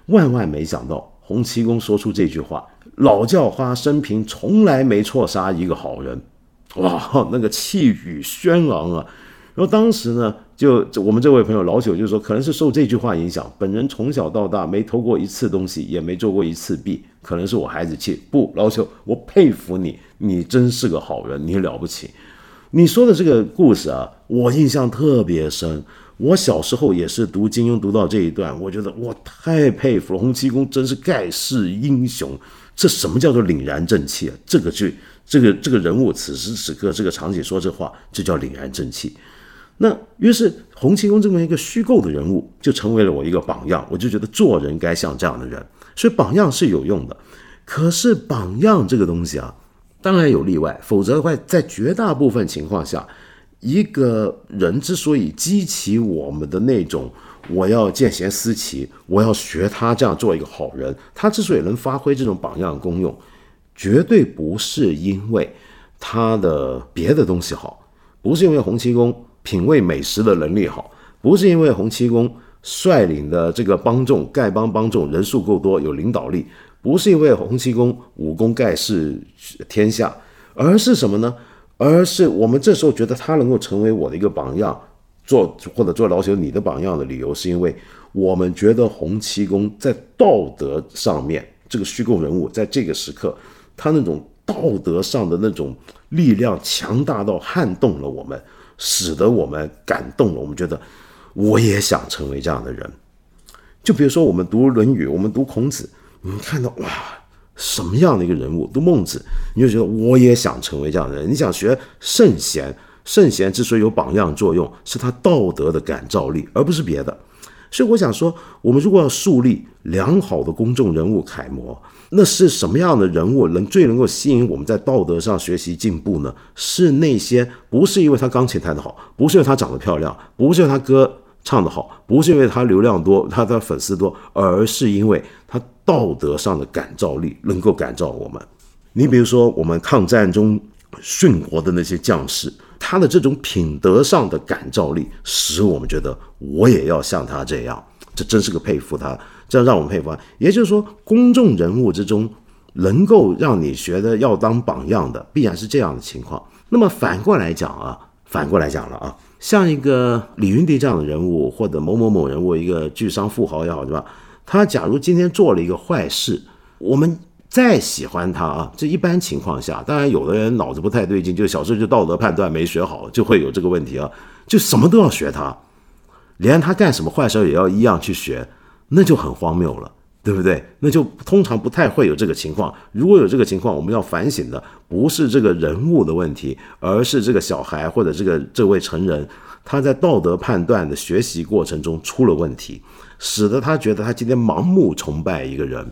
S1: 万万没想到，洪七公说出这句话：“老叫花生平从来没错杀一个好人。”哇，那个气宇轩昂啊！然后当时呢，就我们这位朋友老九就说，可能是受这句话影响，本人从小到大没偷过一次东西，也没做过一次弊，可能是我孩子气。不，老九，我佩服你，你真是个好人，你了不起。你说的这个故事啊，我印象特别深。我小时候也是读金庸读到这一段，我觉得我太佩服了，洪七公真是盖世英雄。这什么叫做凛然正气啊？这个剧，这个这个人物，此时此刻这个场景说这话，这叫凛然正气。那于是洪七公这么一个虚构的人物，就成为了我一个榜样。我就觉得做人该像这样的人，所以榜样是有用的。可是榜样这个东西啊，当然有例外，否则的话，在绝大部分情况下，一个人之所以激起我们的那种。我要见贤思齐，我要学他这样做一个好人。他之所以能发挥这种榜样功用，绝对不是因为他的别的东西好，不是因为洪七公品味美食的能力好，不是因为洪七公率领的这个帮众丐帮帮众人数够多有领导力，不是因为洪七公武功盖世天下，而是什么呢？而是我们这时候觉得他能够成为我的一个榜样。做或者做老朽你的榜样的理由，是因为我们觉得洪七公在道德上面，这个虚构人物在这个时刻，他那种道德上的那种力量强大到撼动了我们，使得我们感动了。我们觉得我也想成为这样的人。就比如说我们读《论语》，我们读孔子，你看到哇，什么样的一个人物？读孟子，你就觉得我也想成为这样的人。你想学圣贤。圣贤之所以有榜样作用，是他道德的感召力，而不是别的。所以我想说，我们如果要树立良好的公众人物楷模，那是什么样的人物能最能够吸引我们在道德上学习进步呢？是那些不是因为他钢琴弹得好，不是因为他长得漂亮，不是因为他歌唱得好，不是因为他流量多，他的粉丝多，而是因为他道德上的感召力能够感召我们。你比如说，我们抗战中殉国的那些将士。他的这种品德上的感召力，使我们觉得我也要像他这样，这真是个佩服他，这样让我们佩服。也就是说，公众人物之中，能够让你觉得要当榜样的，必然是这样的情况。那么反过来讲啊，反过来讲了啊，像一个李云迪这样的人物，或者某某某人物，一个巨商富豪也好，对吧？他假如今天做了一个坏事，我们。再喜欢他啊，这一般情况下，当然有的人脑子不太对劲，就小时候就道德判断没学好，就会有这个问题啊，就什么都要学他，连他干什么坏事也要一样去学，那就很荒谬了，对不对？那就通常不太会有这个情况。如果有这个情况，我们要反省的不是这个人物的问题，而是这个小孩或者这个这位成人他在道德判断的学习过程中出了问题，使得他觉得他今天盲目崇拜一个人。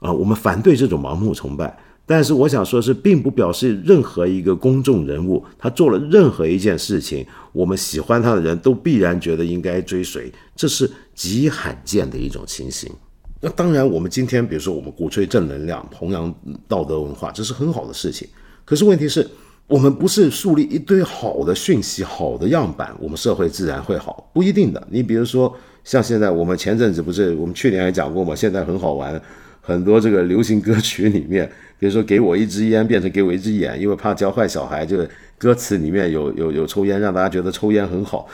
S1: 啊，我们反对这种盲目崇拜，但是我想说，是并不表示任何一个公众人物他做了任何一件事情，我们喜欢他的人都必然觉得应该追随，这是极罕见的一种情形。那当然，我们今天比如说我们鼓吹正能量、弘扬道德文化，这是很好的事情。可是问题是，我们不是树立一堆好的讯息、好的样板，我们社会自然会好，不一定的。你比如说，像现在我们前阵子不是我们去年还讲过嘛，现在很好玩。很多这个流行歌曲里面，比如说“给我一支烟”变成“给我一只眼”，因为怕教坏小孩，就歌词里面有有有抽烟，让大家觉得抽烟很好。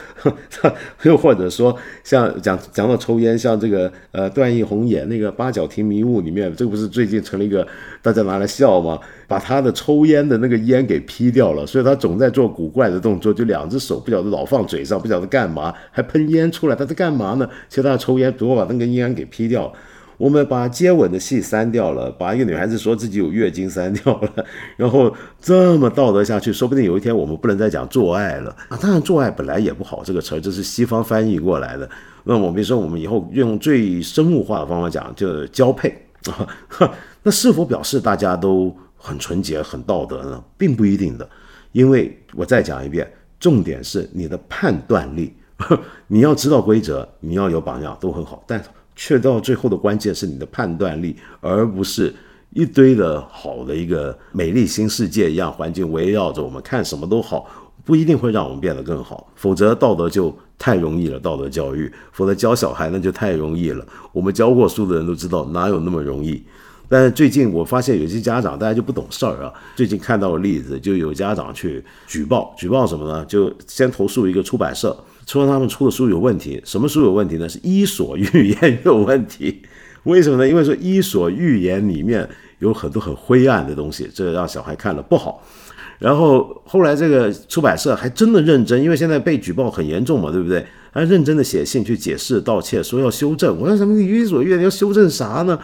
S1: 又或者说，像讲讲到抽烟，像这个呃段奕宏演那个《八角亭迷雾》里面，这不是最近成了一个大家拿来笑吗？把他的抽烟的那个烟给劈掉了，所以他总在做古怪的动作，就两只手不晓得老放嘴上，不晓得干嘛，还喷烟出来，他在干嘛呢？其实他抽烟，不过把那根烟给劈掉。我们把接吻的戏删掉了，把一个女孩子说自己有月经删掉了，然后这么道德下去，说不定有一天我们不能再讲做爱了啊！当然，做爱本来也不好，这个词儿这是西方翻译过来的。那我比如说，我们以后用最生物化的方法讲，就交配啊，那是否表示大家都很纯洁、很道德呢？并不一定的，因为我再讲一遍，重点是你的判断力，你要知道规则，你要有榜样，都很好，但。却到最后的关键是你的判断力，而不是一堆的好的一个美丽新世界一样环境围绕着我们，看什么都好，不一定会让我们变得更好。否则道德就太容易了，道德教育，否则教小孩那就太容易了。我们教过书的人都知道，哪有那么容易？但是最近我发现有些家长大家就不懂事儿啊。最近看到的例子，就有家长去举报，举报什么呢？就先投诉一个出版社，说他们出的书有问题。什么书有问题呢？是《伊索寓言》有问题。为什么呢？因为说《伊索寓言》里面有很多很灰暗的东西，这让小孩看了不好。然后后来这个出版社还真的认真，因为现在被举报很严重嘛，对不对？还认真的写信去解释道歉，说要修正。我说什么？伊索寓言要修正啥呢？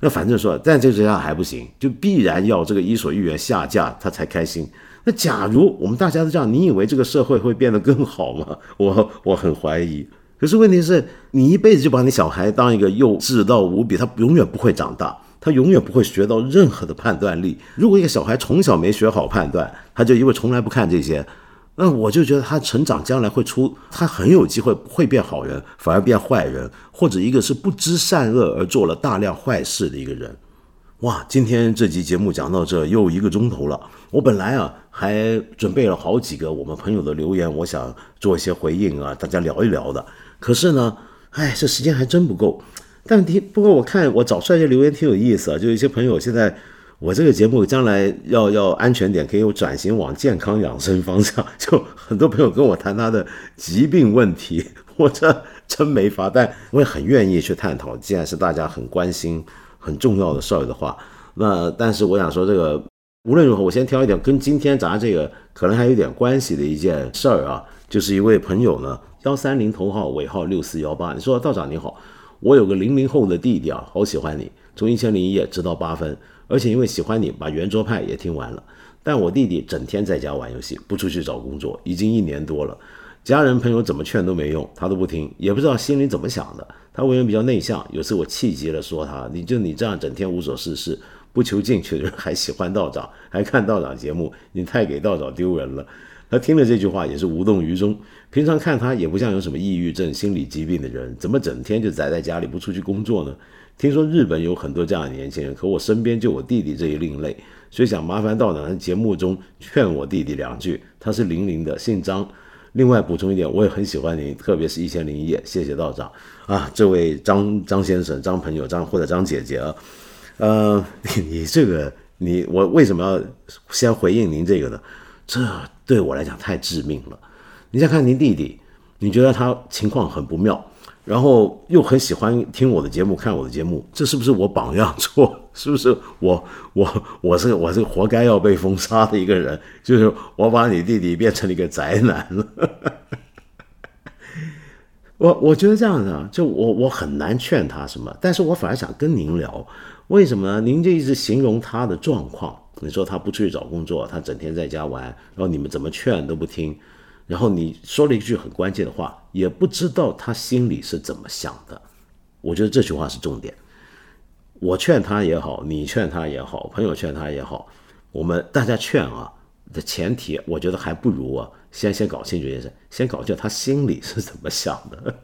S1: 那反正说，但这个样还不行，就必然要这个伊索寓言下架，他才开心。那假如我们大家都这样，你以为这个社会会变得更好吗？我 我很怀疑。可是问题是，你一辈子就把你小孩当一个幼稚到无比，他永远不会长大。他永远不会学到任何的判断力。如果一个小孩从小没学好判断，他就因为从来不看这些，那我就觉得他成长将来会出，他很有机会会变好人，反而变坏人，或者一个是不知善恶而做了大量坏事的一个人。哇，今天这集节目讲到这又一个钟头了。我本来啊还准备了好几个我们朋友的留言，我想做一些回应啊，大家聊一聊的。可是呢，哎，这时间还真不够。但听不过我看我找出来些留言挺有意思啊，就一些朋友现在我这个节目将来要要安全点，可以转型往健康养生方向。就很多朋友跟我谈他的疾病问题，我这真没法，但我也很愿意去探讨。既然是大家很关心很重要的事儿的话，那但是我想说这个无论如何，我先挑一点跟今天咱这个可能还有点关系的一件事儿啊，就是一位朋友呢，幺三零头号尾号六四幺八，你说道长你好。我有个零零后的弟弟啊，好喜欢你，从一千零一夜直到八分，而且因为喜欢你，把圆桌派也听完了。但我弟弟整天在家玩游戏，不出去找工作，已经一年多了。家人朋友怎么劝都没用，他都不听，也不知道心里怎么想的。他为人比较内向，有次我气急了，说他，你就你这样整天无所事事，不求进取的人还喜欢道长，还看道长节目，你太给道长丢人了。他听了这句话也是无动于衷。平常看他也不像有什么抑郁症、心理疾病的人，怎么整天就宅在家里不出去工作呢？听说日本有很多这样的年轻人，可我身边就我弟弟这一另类，所以想麻烦道长在节目中劝我弟弟两句。他是零零的，姓张。另外补充一点，我也很喜欢您，特别是一千零一夜，谢谢道长啊，这位张张先生、张朋友、张或者张姐姐啊，呃，你这个你我为什么要先回应您这个呢？这对我来讲太致命了。你再看您弟弟，你觉得他情况很不妙，然后又很喜欢听我的节目、看我的节目，这是不是我榜样错？是不是我我我是我是活该要被封杀的一个人？就是我把你弟弟变成了一个宅男了。我我觉得这样子啊，就我我很难劝他什么，但是我反而想跟您聊，为什么呢？您就一直形容他的状况。你说他不出去找工作，他整天在家玩，然后你们怎么劝都不听，然后你说了一句很关键的话，也不知道他心里是怎么想的。我觉得这句话是重点。我劝他也好，你劝他也好，朋友劝他也好，我们大家劝啊的前提，我觉得还不如啊，先先搞清楚一件事，先搞清楚他心里是怎么想的。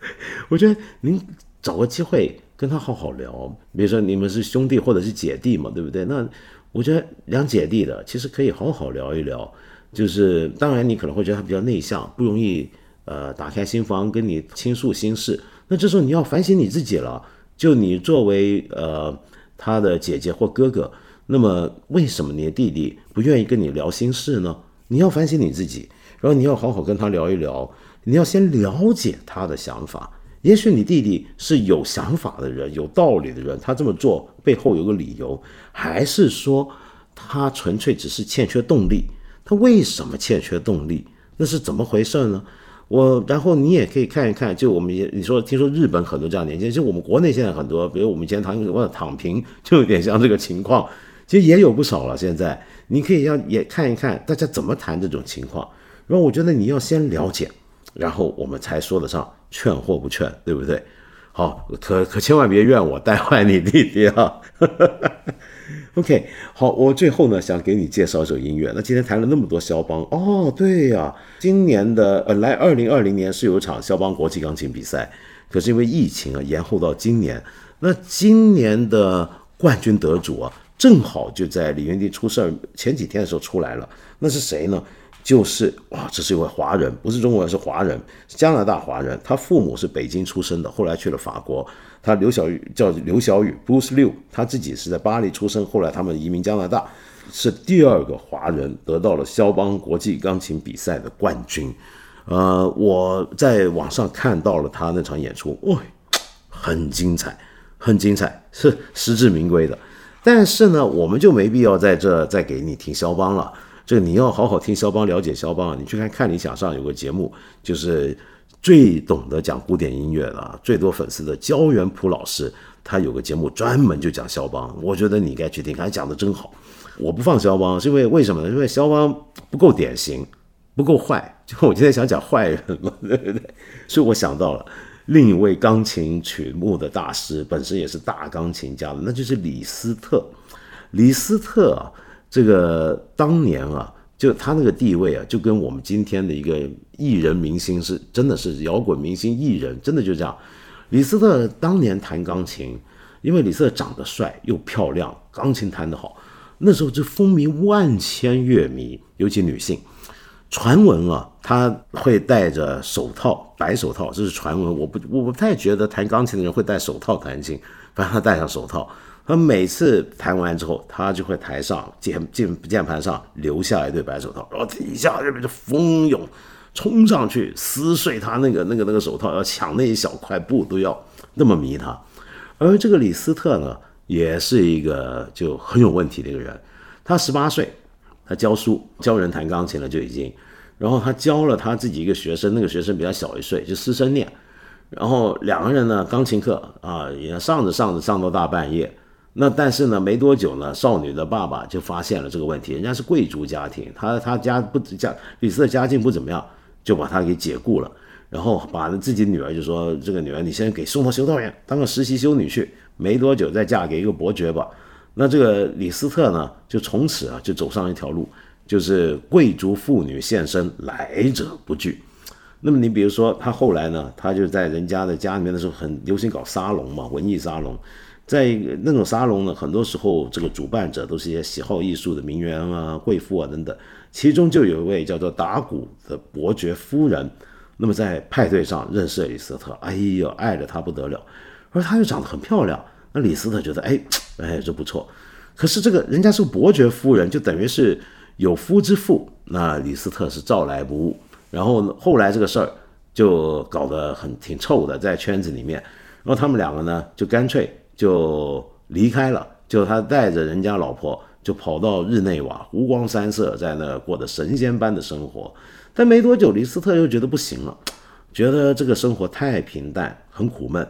S1: 我觉得您找个机会跟他好好聊，比如说你们是兄弟或者是姐弟嘛，对不对？那。我觉得两姐弟的其实可以好好聊一聊，就是当然你可能会觉得他比较内向，不容易呃打开心房跟你倾诉心事。那这时候你要反省你自己了，就你作为呃他的姐姐或哥哥，那么为什么你的弟弟不愿意跟你聊心事呢？你要反省你自己，然后你要好好跟他聊一聊，你要先了解他的想法。也许你弟弟是有想法的人，有道理的人，他这么做背后有个理由，还是说他纯粹只是欠缺动力？他为什么欠缺动力？那是怎么回事呢？我然后你也可以看一看，就我们也你说听说日本很多这样年轻人，就我们国内现在很多，比如我们以前谈什么躺平，就有点像这个情况，其实也有不少了。现在你可以要也看一看大家怎么谈这种情况，然后我觉得你要先了解，然后我们才说得上。劝或不劝，对不对？好，可可千万别怨我带坏你弟弟啊。OK，好，我最后呢想给你介绍一首音乐。那今天谈了那么多肖邦，哦，对呀，今年的本来二零二零年是有场肖邦国际钢琴比赛，可是因为疫情啊延后到今年。那今年的冠军得主啊，正好就在李云迪出事儿前几天的时候出来了。那是谁呢？就是哇，这是一位华人，不是中国人，是华人，加拿大华人。他父母是北京出生的，后来去了法国。他刘小雨叫刘小雨，Bruce Liu，他自己是在巴黎出生，后来他们移民加拿大，是第二个华人得到了肖邦国际钢琴比赛的冠军。呃，我在网上看到了他那场演出，哇，很精彩，很精彩，是实至名归的。但是呢，我们就没必要在这再给你听肖邦了。这个你要好好听肖邦，了解肖邦。你去看看理想上有个节目，就是最懂得讲古典音乐的、最多粉丝的焦元溥老师，他有个节目专门就讲肖邦。我觉得你应该去听，他讲的真好。我不放肖邦是因为为什么呢？因为肖邦不够典型，不够坏。就我今天想讲坏人嘛，对不对？所以我想到了另一位钢琴曲目的大师，本身也是大钢琴家，那就是李斯特。李斯特啊。这个当年啊，就他那个地位啊，就跟我们今天的一个艺人明星是，真的是摇滚明星艺人，真的就这样。李斯特当年弹钢琴，因为李斯特长得帅又漂亮，钢琴弹得好，那时候就风靡万千乐迷，尤其女性。传闻啊，他会戴着手套，白手套，这是传闻。我不，我不太觉得弹钢琴的人会戴手套弹琴，反正他戴上手套。他每次弹完之后，他就会台上键键键盘上留下一对白手套，然后底下这边就蜂拥冲上去撕碎他那个那个那个手套，要抢那一小块布都要那么迷他。而这个李斯特呢，也是一个就很有问题的一个人。他十八岁，他教书教人弹钢琴了就已经，然后他教了他自己一个学生，那个学生比他小一岁，就师生恋。然后两个人呢，钢琴课啊也上着上着上到大半夜。那但是呢，没多久呢，少女的爸爸就发现了这个问题。人家是贵族家庭，他他家不家李斯特家境不怎么样，就把他给解雇了，然后把自己女儿就说：“这个女儿你先给送到修道院当个实习修女去，没多久再嫁给一个伯爵吧。”那这个李斯特呢，就从此啊就走上一条路，就是贵族妇女现身，来者不拒。那么你比如说他后来呢，他就在人家的家里面的时候，很流行搞沙龙嘛，文艺沙龙。在那种沙龙呢，很多时候这个主办者都是一些喜好艺术的名媛啊、贵妇啊等等，其中就有一位叫做达古的伯爵夫人，那么在派对上认识了李斯特，哎呦，爱的他不得了，而她又长得很漂亮，那李斯特觉得，哎，哎，这不错，可是这个人家是伯爵夫人，就等于是有夫之妇，那李斯特是照来不误，然后后来这个事儿就搞得很挺臭的，在圈子里面，然后他们两个呢，就干脆。就离开了，就他带着人家老婆就跑到日内瓦，湖光山色，在那过的神仙般的生活。但没多久，李斯特又觉得不行了，觉得这个生活太平淡，很苦闷。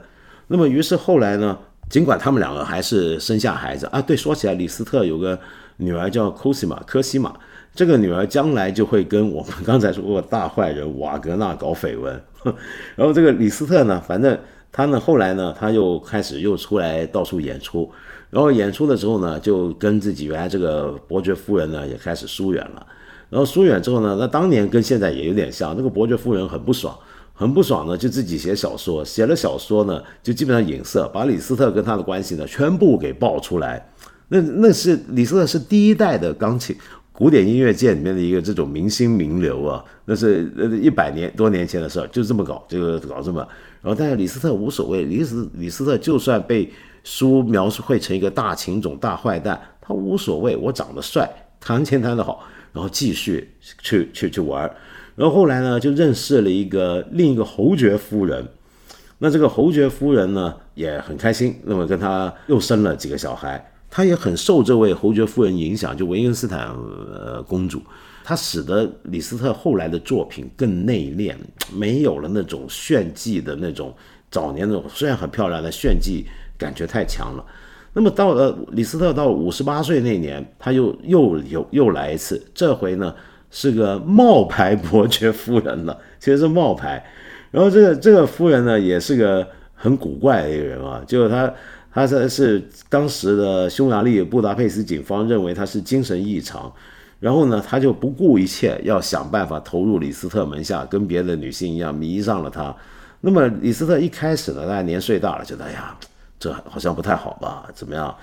S1: 那么，于是后来呢，尽管他们两个还是生下孩子啊，对，说起来，李斯特有个女儿叫科西玛，科西玛，这个女儿将来就会跟我们刚才说过大坏人瓦格纳搞绯闻。然后这个李斯特呢，反正。他呢，后来呢，他又开始又出来到处演出，然后演出的时候呢，就跟自己原来这个伯爵夫人呢也开始疏远了。然后疏远之后呢，那当年跟现在也有点像，那个伯爵夫人很不爽，很不爽呢，就自己写小说，写了小说呢，就基本上影射，把李斯特跟他的关系呢全部给爆出来。那那是李斯特是第一代的钢琴古典音乐界里面的一个这种明星名流啊，那是呃一百年多年前的事儿，就这么搞，这个搞这么。然后，但是李斯特无所谓。李斯李斯特就算被书描述会成一个大情种、大坏蛋，他无所谓。我长得帅，弹琴弹得好，然后继续去去去玩儿。然后后来呢，就认识了一个另一个侯爵夫人。那这个侯爵夫人呢，也很开心，那么跟他又生了几个小孩。他也很受这位侯爵夫人影响，就维恩斯坦呃公主。他使得李斯特后来的作品更内敛，没有了那种炫技的那种早年那种虽然很漂亮的炫技感觉太强了。那么到了李斯特到五十八岁那年，他又又有又来一次，这回呢是个冒牌伯爵夫人了，其实是冒牌。然后这个这个夫人呢也是个很古怪的一个人啊，就是他他是是当时的匈牙利布达佩斯警方认为他是精神异常。然后呢，他就不顾一切要想办法投入李斯特门下，跟别的女性一样迷上了他。那么李斯特一开始呢，大家年岁大了，觉得哎呀，这好像不太好吧？怎么样？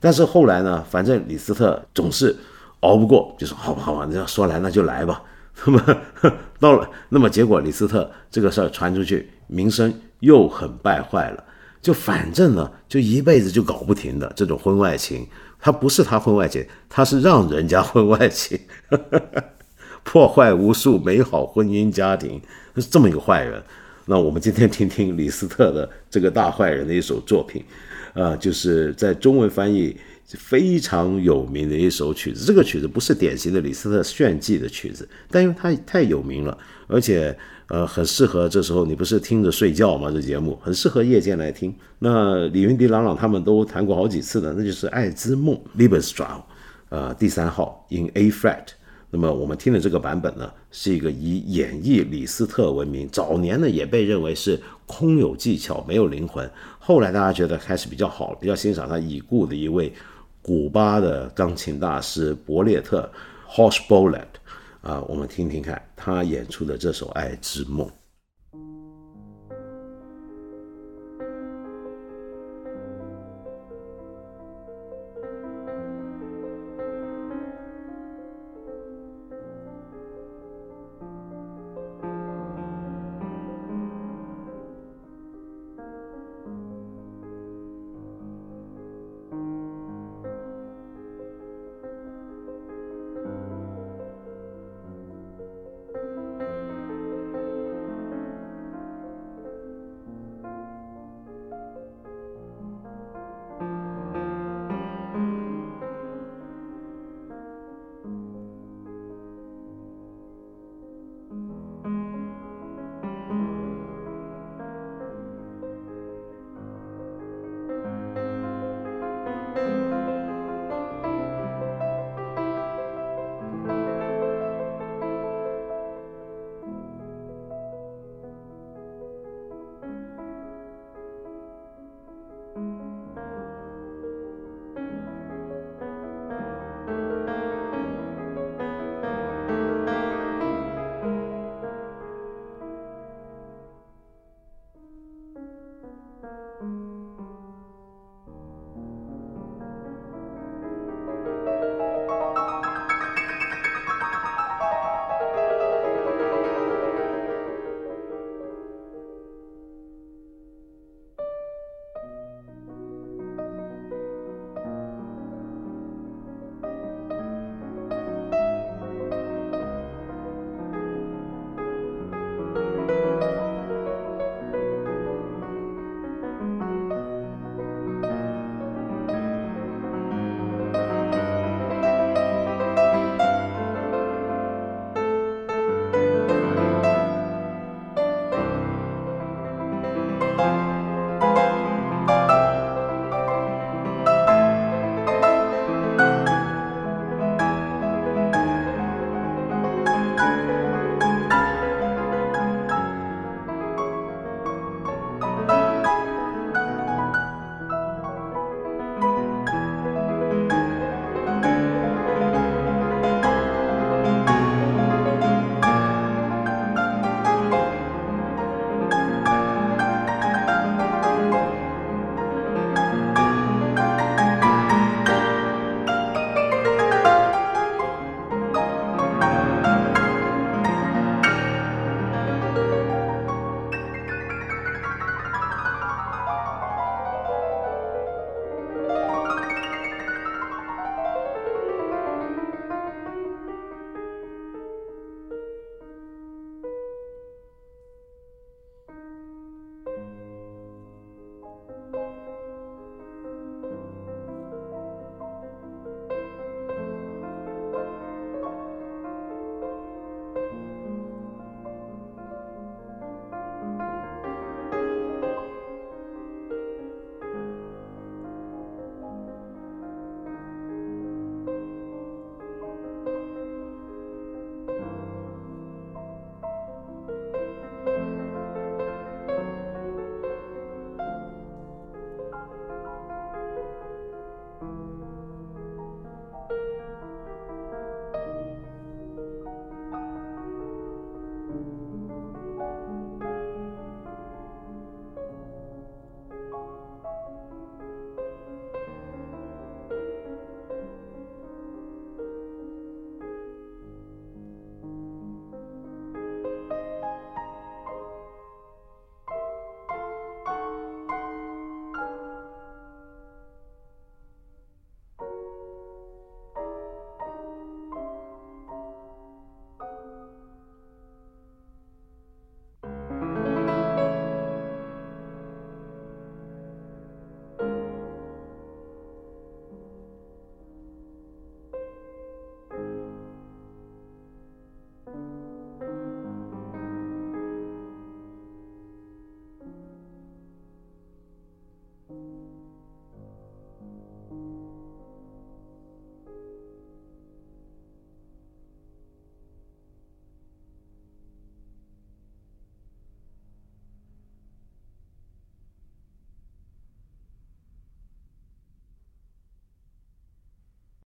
S1: 但是后来呢，反正李斯特总是熬不过，就说好吧，好吧，你要说来那就来吧。那么 到了，那么结果李斯特这个事儿传出去，名声又很败坏了。就反正呢，就一辈子就搞不停的这种婚外情，他不是他婚外情，他是让人家婚外情，破坏无数美好婚姻家庭，是这么一个坏人。那我们今天听听李斯特的这个大坏人的一首作品，啊，就是在中文翻译非常有名的一首曲子。这个曲子不是典型的李斯特炫技的曲子，但因为它太有名了，而且呃很适合这时候你不是听着睡觉吗？这节目很适合夜间来听。那李云迪、郎朗他们都弹过好几次的，那就是《爱之梦》l i b e s t r a u 呃，第三号 in A flat。那么我们听的这个版本呢，是一个以演绎李斯特闻名，早年呢也被认为是空有技巧没有灵魂，后来大家觉得开始比较好，比较欣赏他已故的一位古巴的钢琴大师伯列特 h o s h b o l e t 啊，我们听听看他演出的这首《爱之梦》。